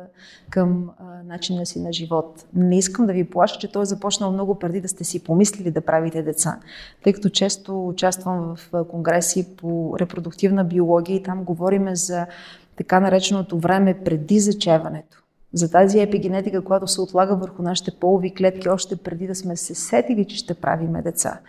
S2: към а, начина си на живот. Не искам да ви плаша, че той е започнал много преди да сте си помислили да правите деца, тъй като често участвам в конгреси по репродуктивна биология и там говориме за така нареченото време преди зачеването за тази епигенетика, която се отлага върху нашите полови клетки още преди да сме се сетили, че ще правиме деца.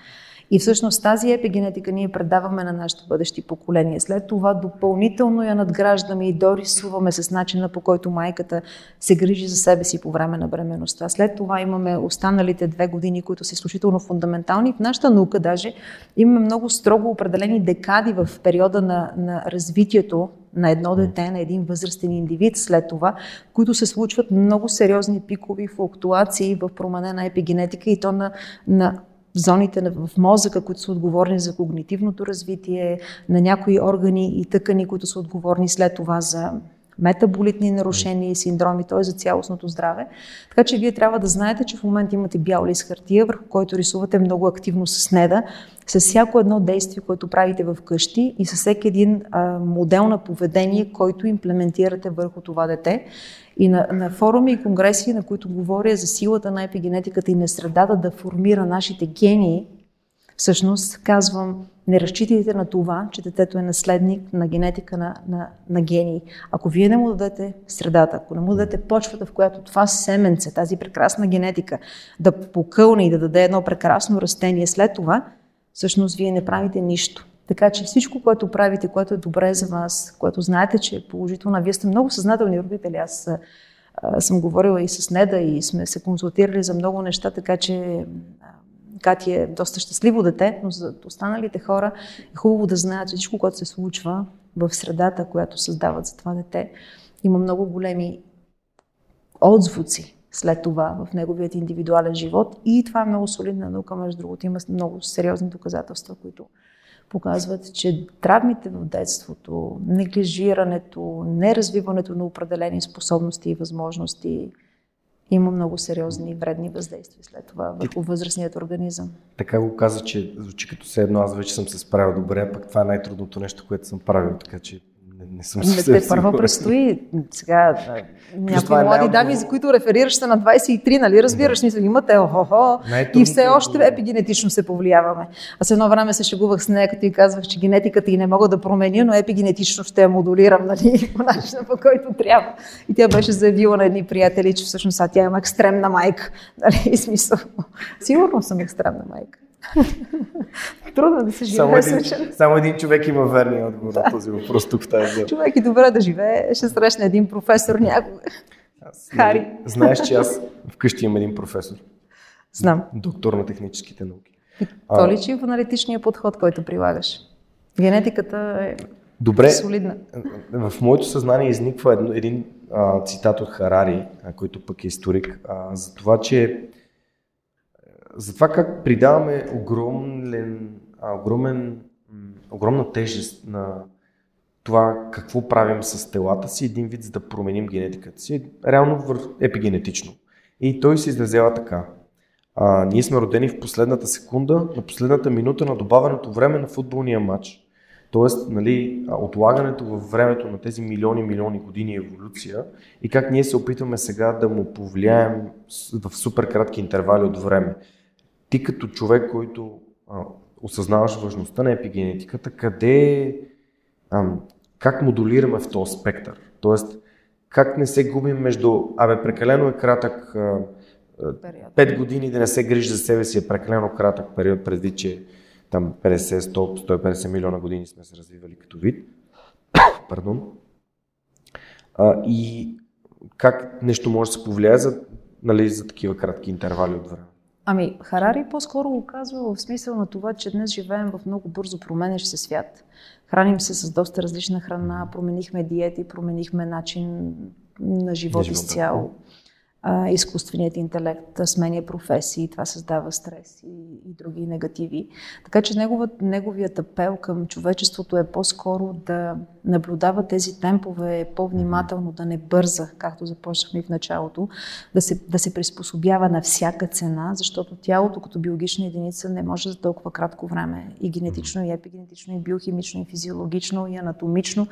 S2: И всъщност тази епигенетика ние предаваме на нашите бъдещи поколения. След това допълнително я надграждаме и дорисуваме с начина по който майката се грижи за себе си по време на бременността. След това имаме останалите две години, които са изключително фундаментални. В нашата наука даже имаме много строго определени декади в периода на, на развитието на едно дете, на един възрастен индивид след това, които се случват много сериозни пикови флуктуации в променена епигенетика и то на, на зоните в мозъка, които са отговорни за когнитивното развитие, на някои органи и тъкани, които са отговорни след това за метаболитни нарушения и синдроми, т.е. за цялостното здраве. Така че вие трябва да знаете, че в момента имате бял лист хартия, върху който рисувате много активно с неда, с всяко едно действие, което правите в къщи и с всеки един а, модел на поведение, който имплементирате върху това дете. И на, на форуми и конгреси, на които говоря за силата на епигенетиката и на средата да формира нашите гении, всъщност казвам, не разчитайте на това, че детето е наследник на генетика на, на, на гении. Ако вие не му дадете средата, ако не му дадете почвата, в която това семенце, тази прекрасна генетика, да покълне и да даде едно прекрасно растение след това, всъщност вие не правите нищо. Така че всичко, което правите, което е добре за вас, което знаете, че е положително, вие сте много съзнателни родители. Аз а, съм говорила и с Неда и сме се консултирали за много неща, така че Кати е доста щастливо дете, но за останалите хора е хубаво да знаят, че всичко, което се случва в средата, която създават за това дете, има много големи отзвуци след това в неговият индивидуален живот. И това е много солидна наука, между другото. Има много сериозни доказателства, които показват, че травмите в детството, неглижирането, неразвиването на определени способности и възможности има много сериозни вредни въздействия след това върху възрастният организъм.
S1: Така го каза, че звучи като все едно, аз вече съм се справил добре, пък това е най-трудното нещо, което съм правил, така че не, не съм
S2: съвсем Те първо предстои. Сега някои е млади дами, за които реферираш са на 23, нали разбираш? Да. Имате охо и все още епигенетично се повлияваме. Аз едно време се шегувах с нея, като и казвах, че генетиката и не мога да променя, но епигенетично ще я модулирам, нали, по начина по който трябва. И тя беше заявила на едни приятели, че всъщност тя има екстремна майка. Нали, смисъл. Сигурно съм екстремна майка. Трудно да се живее
S1: само един, само един човек има верния отговор на този въпрос тук в тази зала.
S2: Човек и добре да живее, ще срещне един професор някога. Аз, Хари.
S1: Знаеш, че аз вкъщи имам един професор.
S2: Знам.
S1: Доктор на техническите науки.
S2: И то личи в аналитичния подход, който прилагаш. Генетиката е
S1: Добре,
S2: солидна.
S1: В моето съзнание изниква един, един а, цитат от Харари, а, който пък е историк, а, за това, че за това как придаваме огромен, огромен, огромна тежест на това какво правим с телата си, един вид за да променим генетиката си, реално епигенетично. И той се изразява така. А, ние сме родени в последната секунда, на последната минута на добавеното време на футболния матч. Тоест, нали, отлагането във времето на тези милиони, милиони години еволюция и как ние се опитваме сега да му повлияем в супер кратки интервали от време ти като човек, който а, осъзнаваш важността на епигенетиката, къде, а, как модулираме в този спектър? Тоест, как не се губим между, абе, прекалено е кратък, а, 5 години да не се грижи за себе си е прекалено кратък период, преди че там 50, 100, 150 милиона години сме се развивали като вид. Пардон. А, и как нещо може да се повлияе за, нали, за такива кратки интервали от време?
S2: Ами, Харари по-скоро го казва в смисъл на това, че днес живеем в много бързо променящ се свят. Храним се с доста различна храна, променихме диети, променихме начин на живот изцяло. Изкуственият интелект сменя професии, това създава стрес и, и други негативи. Така че неговът, неговият апел към човечеството е по-скоро да наблюдава тези темпове по-внимателно, да не бърза, както започнахме в началото, да се, да се приспособява на всяка цена, защото тялото като биологична единица не може за толкова кратко време и генетично, и епигенетично, и биохимично, и физиологично, и анатомично,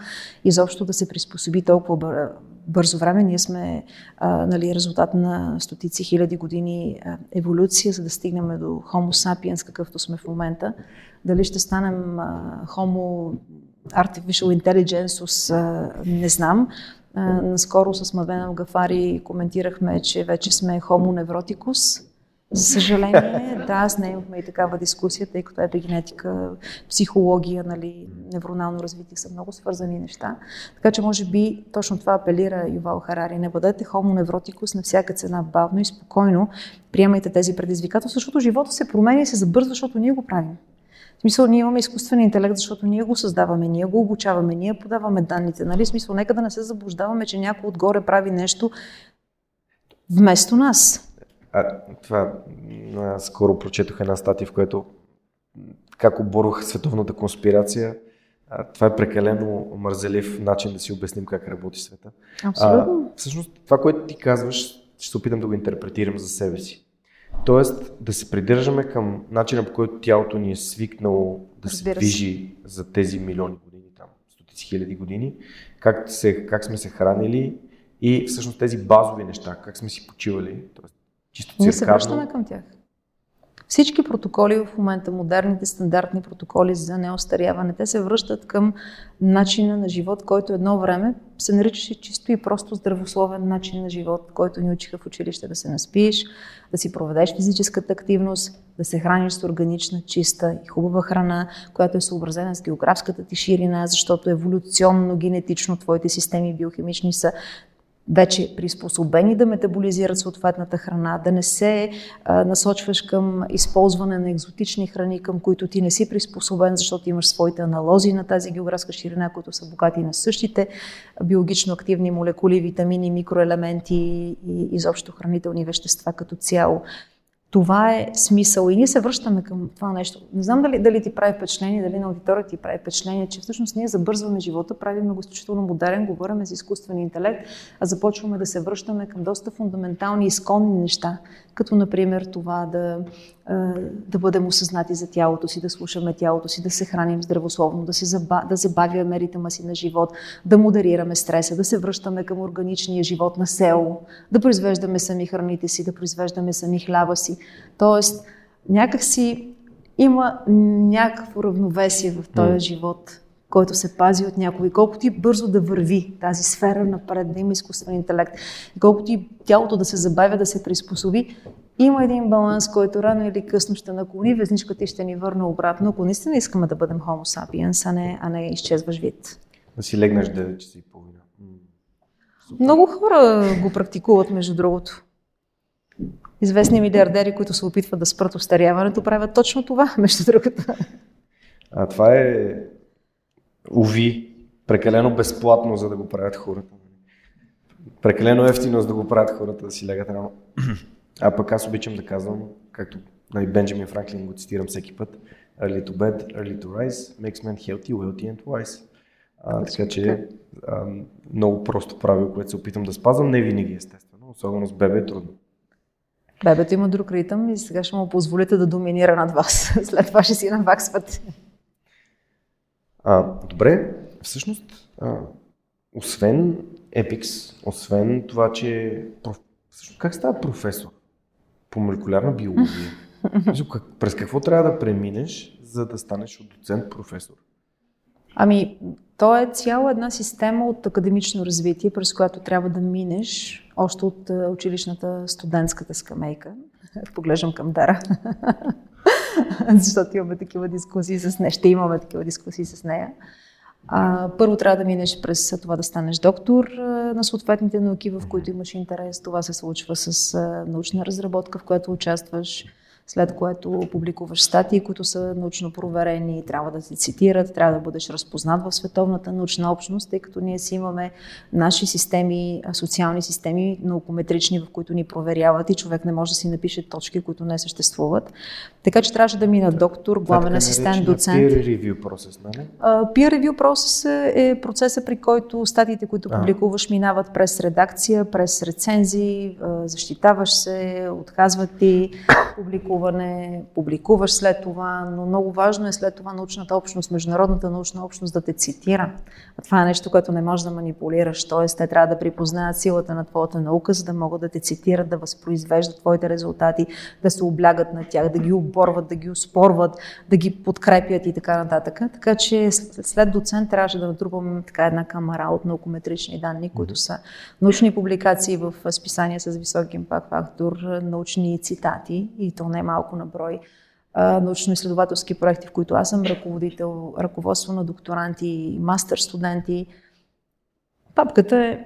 S2: изобщо да се приспособи толкова бързо време. Ние сме а, нали, резултат на стотици хиляди години еволюция, за да стигнем до Homo sapiens, какъвто сме в момента. Дали ще станем Homo Artificial Intelligence, не знам. Наскоро с Мадена Гафари коментирахме, че вече сме Homo Nevroticus, за съжаление, да, аз не имахме и такава дискусия, тъй като епигенетика, психология, нали, невронално развитие са много свързани неща. Така че, може би, точно това апелира Ювал Харари. Не бъдете хомо невротикус на всяка цена, бавно и спокойно приемайте тези предизвикателства, защото живота се променя и се забързва, защото ние го правим. В смисъл, ние имаме изкуствен интелект, защото ние го създаваме, ние го обучаваме, ние подаваме данните. Нали? В смисъл, нека да не се заблуждаваме, че някой отгоре прави нещо вместо нас.
S1: А, това а, скоро прочетох една статия, в която как оборвах световната конспирация. А, това е прекалено мързелив начин да си обясним как работи света.
S2: Абсолютно.
S1: А, всъщност, това, което ти казваш, ще се опитам да го интерпретирам за себе си. Тоест, да се придържаме към начина по който тялото ни е свикнало да Разбира се движи за тези милиони години, там, стотици хиляди години, как, се, как сме се хранили и всъщност тези базови неща, как сме си почивали, т.е.
S2: Чисто Ние се връщаме към тях. Всички протоколи в момента, модерните стандартни протоколи за неостаряване, те се връщат към начина на живот, който едно време се наричаше чисто и просто здравословен начин на живот, който ни учиха в училище да се наспиш, да си проведеш физическата активност, да се храниш с органична, чиста и хубава храна, която е съобразена с географската ти ширина, защото еволюционно, генетично твоите системи биохимични са вече приспособени да метаболизират съответната храна, да не се а, насочваш към използване на екзотични храни, към които ти не си приспособен, защото имаш своите аналози на тази географска ширина, които са богати на същите биологично активни молекули, витамини, микроелементи и изобщо хранителни вещества като цяло. Това е смисъл. И ние се връщаме към това нещо. Не знам дали, дали ти прави впечатление, дали на аудиторията ти прави впечатление, че всъщност ние забързваме живота, правим го изключително модерен, говорим за изкуствен интелект, а започваме да се връщаме към доста фундаментални, изконни неща, като например това да, да бъдем осъзнати за тялото си, да слушаме тялото си, да се храним здравословно, да, се заба, да забавяме ритъма си на живот, да модерираме стреса, да се връщаме към органичния живот на село, да произвеждаме сами храните си, да произвеждаме сами хляба си. Тоест, някакси има някакво равновесие в този живот, който се пази от някой. Колкото и бързо да върви тази сфера напред, да има изкуствен интелект, колкото и тялото да се забавя, да се приспособи, има един баланс, който рано или късно ще наклони везничката и ще ни върне обратно, ако наистина искаме да бъдем Homo sapiens, а не, а не изчезваш вид.
S1: Да си легнеш 9 часа и половина.
S2: Много хора го практикуват, между другото. Известни милиардери, които се опитват да спрат остаряването, правят точно това, между другото.
S1: А това е, уви, прекалено безплатно, за да го правят хората. Прекалено ефтино, за да го правят хората да си легат рано. А пък аз обичам да казвам, както нали, Бенджамин Франклин го цитирам всеки път, early to bed, early to rise, makes men healthy, wealthy and wise. А, така че а, много просто правило, което се опитам да спазвам, не винаги естествено, особено с бебе е трудно.
S2: Бебето има друг ритъм и сега ще му позволите да доминира над вас. След това ще си наваксвате.
S1: А, добре, всъщност, а, освен Epix, освен това, че... Всъщност, как става професор по молекулярна биология? През какво трябва да преминеш, за да станеш от доцент професор?
S2: Ами, то е цяла една система от академично развитие, през която трябва да минеш още от е, училищната студентската скамейка. Поглеждам към Дара. Защото имаме такива дискусии с нея. Ще имаме такива дискусии с нея. А, първо трябва да минеш през това да станеш доктор на съответните науки, в които имаш интерес. Това се случва с научна разработка, в която участваш след което публикуваш статии, които са научно проверени, трябва да се цитират, трябва да бъдеш разпознат в световната научна общност, тъй като ние си имаме наши системи, социални системи, наукометрични, в които ни проверяват и човек не може да си напише точки, които не съществуват. Така че трябваше да мина доктор, главен асистент, доцент.
S1: Peer review процес, нали?
S2: Peer review процес е процеса, при който статиите, които публикуваш, минават през редакция, през рецензии, защитаваш се, отказват ти, публикуваш публикуване, публикуваш след това, но много важно е след това научната общност, международната научна общност да те цитира. А това е нещо, което не можеш да манипулираш, т.е. те трябва да припознаят силата на твоята наука, за да могат да те цитират, да възпроизвеждат твоите резултати, да се облягат на тях, да ги оборват, да ги успорват, да ги подкрепят и така нататък. Така че след доцент трябваше да натрупам така една камара от наукометрични данни, които са научни публикации в списания с висок импакт фактор, научни цитати и то не малко на брой научно-изследователски проекти, в които аз съм ръководител, ръководство на докторанти, мастър студенти. Папката е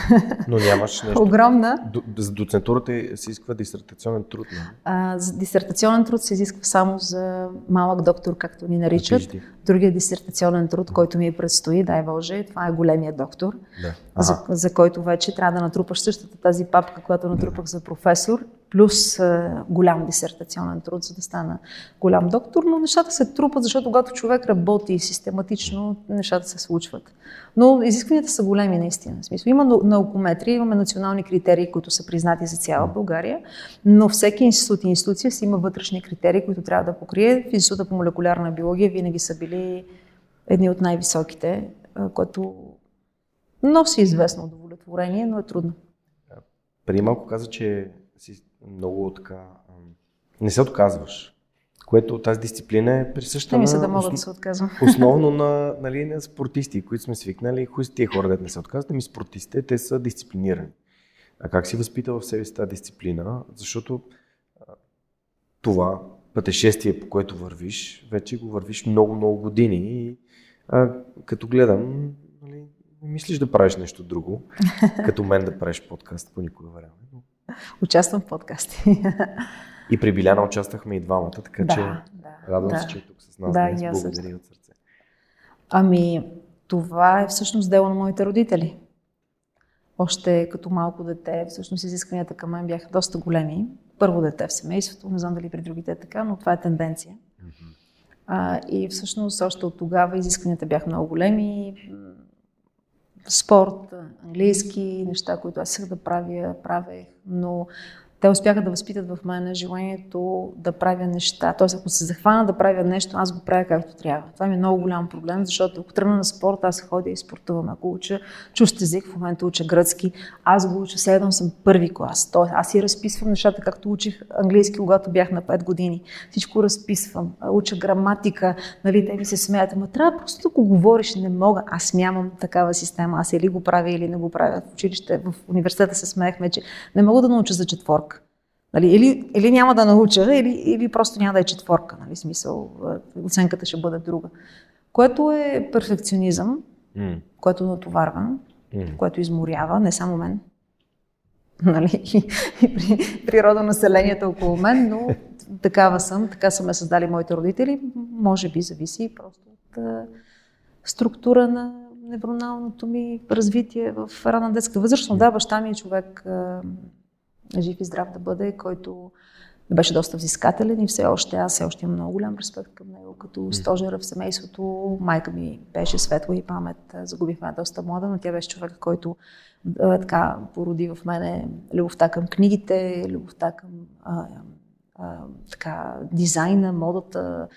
S1: Но нямаш нещо.
S2: огромна.
S1: За доцентурата се изисква дисертационен труд. Не?
S2: А, за дисертационен труд се изисква само за малък доктор, както ни наричат. Другия дисертационен труд, който ми предстои, дай Боже, това е големия доктор,
S1: да.
S2: за, за който вече трябва да натрупаш същата тази папка, която натрупах за професор плюс голям дисертационен труд, за да стана голям доктор, но нещата се трупат, защото когато човек работи систематично, нещата се случват. Но изискванията са големи наистина. В смисъл, има наукометрия, имаме национални критерии, които са признати за цяла България, но всеки институт и институция си има вътрешни критерии, които трябва да покрие. В Института по молекулярна биология винаги са били едни от най-високите, което носи известно удовлетворение, но е трудно.
S1: Преди малко каза, че си много така... Не се отказваш. Което тази дисциплина е присъща
S2: не на... да мога да се отказвам.
S1: Основно на, нали, на спортисти, които сме свикнали. Кои са тия хора, да не се отказват? Ами спортистите, те са дисциплинирани. А как си възпитал в себе си тази дисциплина? Защото това пътешествие, по което вървиш, вече го вървиш много-много години и а, като гледам, нали, мислиш да правиш нещо друго, като мен да правиш подкаст по никое време.
S2: Участвам в подкасти.
S1: И при Биляна участвахме и двамата, така
S2: да,
S1: че
S2: да,
S1: радвам
S2: да.
S1: се, че е тук с нас.
S2: Да,
S1: днес. Благодаря от сърце.
S2: Ами, това е всъщност дело на моите родители. Още като малко дете, всъщност изискванията към мен бяха доста големи. Първо дете в семейството. Не знам дали при другите е така, но това е тенденция. А, и всъщност още от тогава изискванията бяха много големи. Спорт, английски, неща, които аз исках да правя, правех, но те успяха да възпитат в мен желанието да правя неща. Тоест, ако се захвана да правя нещо, аз го правя както трябва. Това ми е много голям проблем, защото ако тръгна на спорт, аз ходя и спортувам. Ако уча чущ език, в момента уча гръцки, аз го уча, следвам съм първи клас. Тоест, аз си разписвам нещата, както учих английски, когато бях на 5 години. Всичко разписвам, уча граматика, нали, те ми се смеят, ама трябва просто да го говориш, не мога. Аз нямам такава система. Аз или го правя, или не го правя. В училище, в университета се смеехме, че не мога да науча за четворка Нали, или, или няма да науча, или, или просто няма да е четворка. Нали, смисъл, оценката ще бъде друга. Което е перфекционизъм, mm. което натоварва, mm. което изморява, не само мен. Нали, и, и при, природа населението около мен, но такава съм, така са ме създали моите родители. Може би зависи просто от а, структура на невроналното ми развитие в рана детска възраст. Но да, баща ми е човек а, жив и здрав да бъде, който беше доста взискателен и все още, аз все още имам много голям респект към него, като стожера в семейството. Майка ми беше светла и памет, загубихме доста млада, но тя беше човек, който а, така породи в мене любовта към книгите, любовта към а, а, така, дизайна, модата,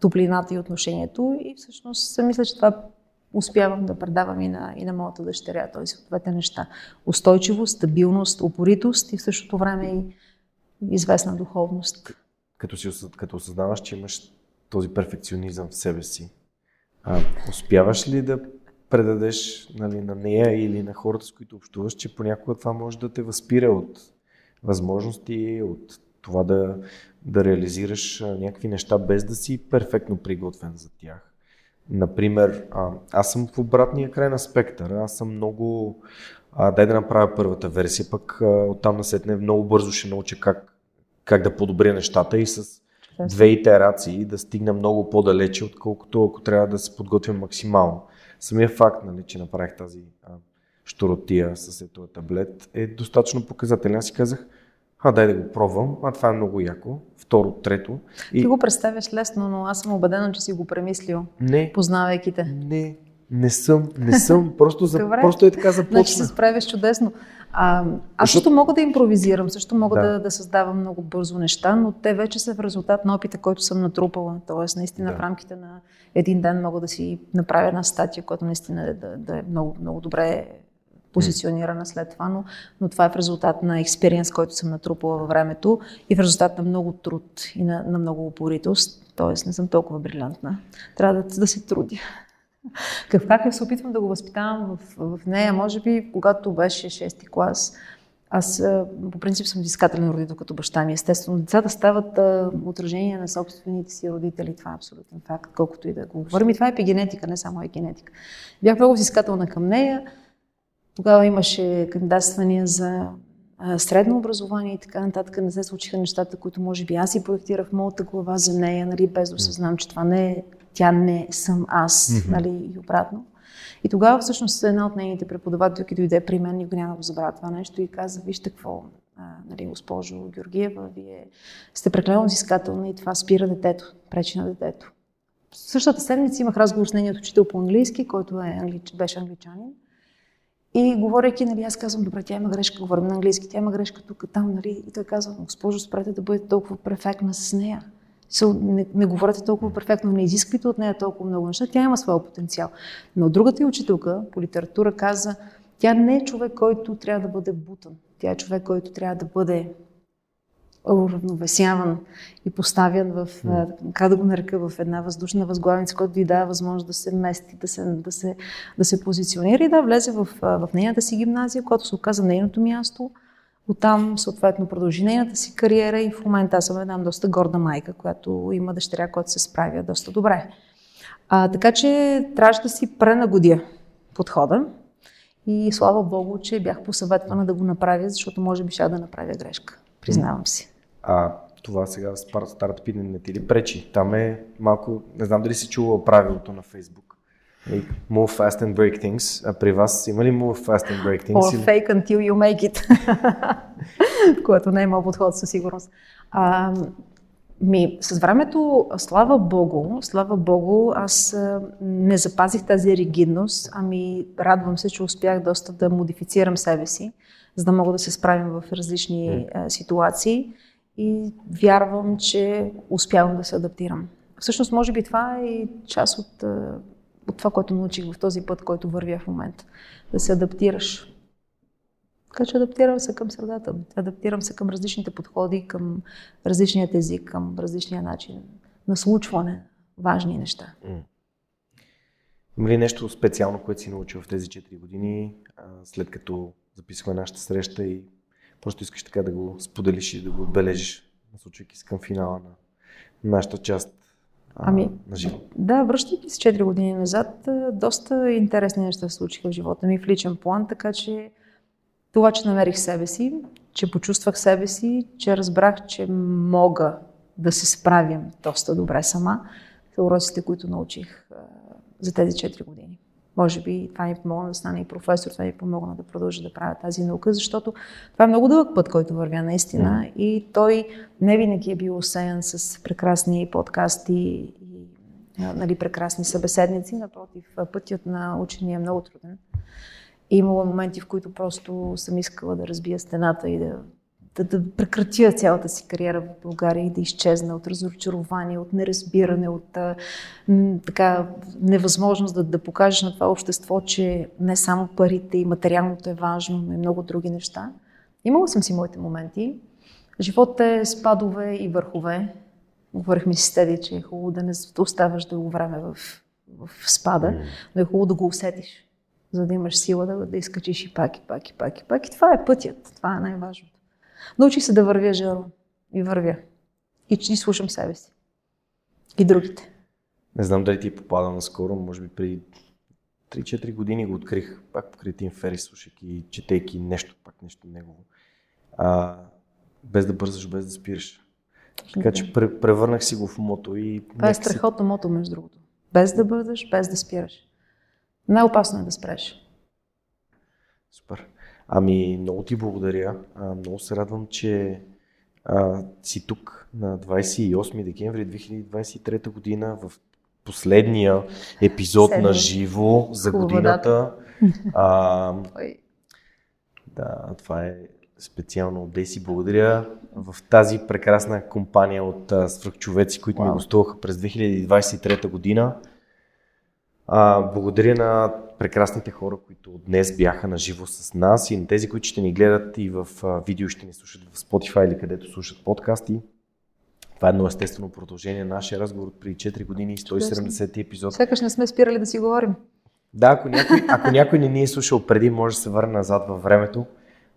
S2: топлината и отношението. И всъщност мисля, че това успявам да предавам и на, и на моята дъщеря, т.е. двете неща. Устойчивост, стабилност, упоритост и в същото време и известна духовност.
S1: Като, си, като осъзнаваш, че имаш този перфекционизъм в себе си, а, успяваш ли да предадеш нали, на нея или на хората, с които общуваш, че понякога това може да те възпира от възможности, от това да, да реализираш някакви неща без да си перфектно приготвен за тях? Например, а, аз съм в обратния край на спектъра. Аз съм много... А, дай да направя първата версия, пък а, оттам насетне много бързо ще науча как, как да подобря нещата и с две итерации да стигна много по-далече, отколкото ако трябва да се подготвя максимално. Самия факт, нали, че направих тази а, штуротия с този таблет е достатъчно показателен. Аз си казах, а дай да го пробвам, а това е много яко. Второ, трето.
S2: И... Ти го представяш лесно, но аз съм убедена, че си го премислил, не, познавайки те.
S1: Не, не съм, не съм. Просто, за, просто е така започна.
S2: Значи се справяш чудесно. А, аз също мога да импровизирам, също мога да. да, да създавам много бързо неща, но те вече са в резултат на опита, който съм натрупала. Тоест, наистина да. в рамките на един ден мога да си направя една статия, която наистина е да, да е много, много добре позиционирана след това, но, но това е в резултат на експириенс, който съм натрупала във времето и в резултат на много труд и на, на много упоритост. Тоест не съм толкова брилянтна. Трябва да, да се трудя. Как, как се опитвам да го възпитавам в, в нея? Може би, когато беше 6-ти клас, аз по принцип съм взискателен родител като баща ми. Естествено, децата стават а, отражение на собствените си родители. Това е абсолютен факт, колкото и да го говорим. И това е епигенетика, не само е генетика. Бях много взискателна към нея. Тогава имаше кандидатствания за средно образование и така нататък. Не се случиха нещата, които може би аз си проектирах в моята глава за нея, нали, без да осъзнам, че това не е, тя не съм аз, нали, и обратно. И тогава всъщност една от нейните преподавателки дойде при мен, и няма го забравя това нещо и каза, вижте какво, а, нали, госпожо Георгиева, вие сте преклено взискателна и това спира детето, пречи на детето. Същата седмица имах разговор с нейният учител по английски, който е англич... беше англичанин. И говорейки, нали, аз казвам, добре, тя има грешка, говорим на английски, тя има грешка тук, там, нали, и той казва, госпожо, спрете да бъдете толкова перфектна с нея. Не, не говорите толкова перфектно, не изисквайте от нея толкова много неща, тя има своя потенциал. Но другата учителка по литература каза, тя не е човек, който трябва да бъде бутан. Тя е човек, който трябва да бъде уравновесяван и поставян в, как да го нарека, в една въздушна възглавница, която ви дава възможност да се мести, да се, да се, да се позиционира и да влезе в, в нейната си гимназия, която се оказа нейното място. Оттам, съответно, продължи нейната си кариера и в момента аз съм една доста горда майка, която има дъщеря, която се справя доста добре. А, така че трябваше да си пренагодя подхода и слава Богу, че бях посъветвана да го направя, защото може би ще да направя грешка. Признавам си.
S1: А това сега стартъпи не ти ли пречи? Там е малко, не знам дали си чувала правилото на Фейсбук. Move fast and break things. А при вас има ли move fast and break things?
S2: Or fake until you make it. Което не е моят подход със сигурност. А, ми, с времето, слава Богу, слава Богу, аз не запазих тази ригидност, ами радвам се, че успях доста да модифицирам себе си, за да мога да се справим в различни mm. ситуации и вярвам, че успявам да се адаптирам. Всъщност, може би това е и част от, от това, което научих в този път, който вървя в момента. Да се адаптираш. Така че адаптирам се към средата, адаптирам се към различните подходи, към различният език, към различния начин на случване важни неща.
S1: Има ли нещо специално, което си научил в тези 4 години, след като записваме нашата среща и просто искаш така да го споделиш и да го отбележиш, насочвайки се към финала на нашата част ами, на живота?
S2: Да, връщайки се 4 години назад, доста интересни неща се случиха в живота ми в личен план, така че това, че намерих себе си, че почувствах себе си, че разбрах, че мога да се справим доста добре сама, са уроците, които научих за тези 4 години. Може би това ми помогна да стане и професор, това ми помогна да продължа да правя тази наука, защото това е много дълъг път, който вървя наистина mm. и той не винаги е бил осеян с прекрасни подкасти и нали, прекрасни събеседници. Напротив, пътят на учения е много труден. И имало моменти, в които просто съм искала да разбия стената и да, да, да прекратя цялата си кариера в България и да изчезна от разочарование, от неразбиране, от а, така невъзможност да, да покажеш на това общество, че не само парите и материалното е важно, но и много други неща. Имала съм си моите моменти. Животът е спадове и върхове. Говорихме си с Теди, че е хубаво да не оставаш дълго време в, в спада, но е хубаво да го усетиш за да имаш сила да, да изкачиш и пак, и пак, и пак, и пак. И това е пътят. Това е най-важното. Научих се да вървя, Жаро. И вървя. И, и слушам себе си. И другите.
S1: Не знам дали ти е попада наскоро, може би преди 3-4 години го открих, пак покрай Тим Фери, слушайки, четейки нещо, пак нещо негово. А, без да бързаш, без да спираш. Така че превърнах си го в мото и...
S2: Това е страхотно мото, между другото. Без да бързаш, без да спираш. Най-опасно е да спреш.
S1: Супер. Ами, много ти благодаря. А, много се радвам, че а, си тук на 28 декември 2023 година в последния епизод Седми. на живо за Хубава годината. А, да, това е специално от Деси. Благодаря в тази прекрасна компания от свръхчовеци, които wow. ми гостуваха през 2023 година. А, благодаря на прекрасните хора, които днес бяха на живо с нас и на тези, които ще ни гледат и в видео ще ни слушат в Spotify или където слушат подкасти. Това е едно естествено продължение на нашия разговор от преди 4 години и 170 епизод.
S2: Сякаш не сме спирали да си говорим.
S1: Да, ако някой, ако някой не ни е слушал преди, може да се върне назад във времето.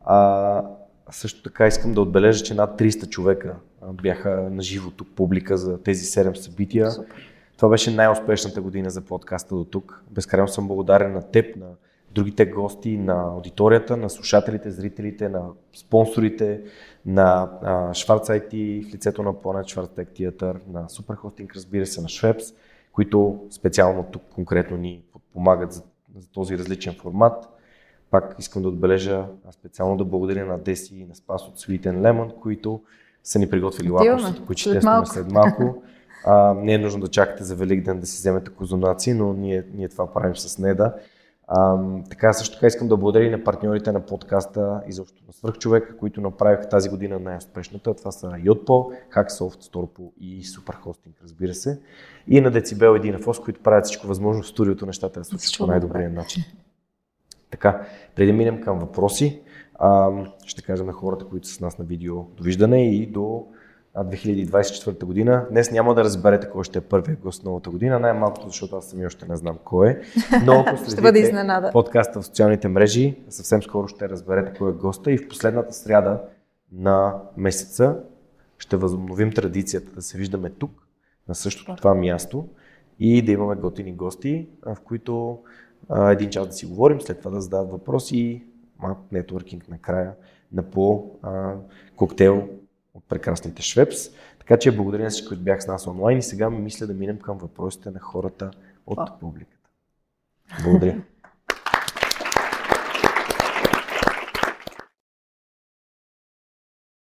S1: А, също така искам да отбележа, че над 300 човека бяха на живо тук публика за тези 7 събития. Супер. Това беше най-успешната година за подкаста до тук. Безкрайно съм благодарен на теб, на другите гости, на аудиторията, на слушателите, зрителите, на спонсорите, на Шварц IT в лицето на Planet Schwarztech Theater, на Superhosting, разбира се, на Швепс, които специално тук конкретно ни подпомагат за, за този различен формат. Пак искам да отбележа специално да благодаря на Деси и на Спас от Sweet and Lemon, които са ни приготвили лакомството, които ще след малко. А, не е нужно да чакате за Великден да си вземете козунаци, но ние, ние това правим с Неда. А, така също така искам да благодаря и на партньорите на подкаста и защо на свърхчовека, които направиха тази година най-успешната. Това са Yotpo, Hacksoft, Storpo и Superhosting, разбира се. И на Decibel и Dynafos, които правят всичко възможно в студиото нещата да случат по най-добрия начин. Така, преди да минем към въпроси, а, ще кажем на хората, които са с нас на видео довиждане и до 2024 година. Днес няма да разберете кой ще е първият гост новата година, най-малкото, защото аз сами още не знам кой е. Но ако
S2: следите
S1: подкаста в социалните мрежи, съвсем скоро ще разберете кой е госта и в последната сряда на месеца ще възобновим традицията да се виждаме тук, на същото това място и да имаме готини гости, в които а, един час да си говорим, след това да задават въпроси и малко нетворкинг накрая на по а, коктейл от прекрасните Швепс. Така че благодаря на всички, които бях с нас онлайн и сега мисля да минем към въпросите на хората от публиката. Благодаря.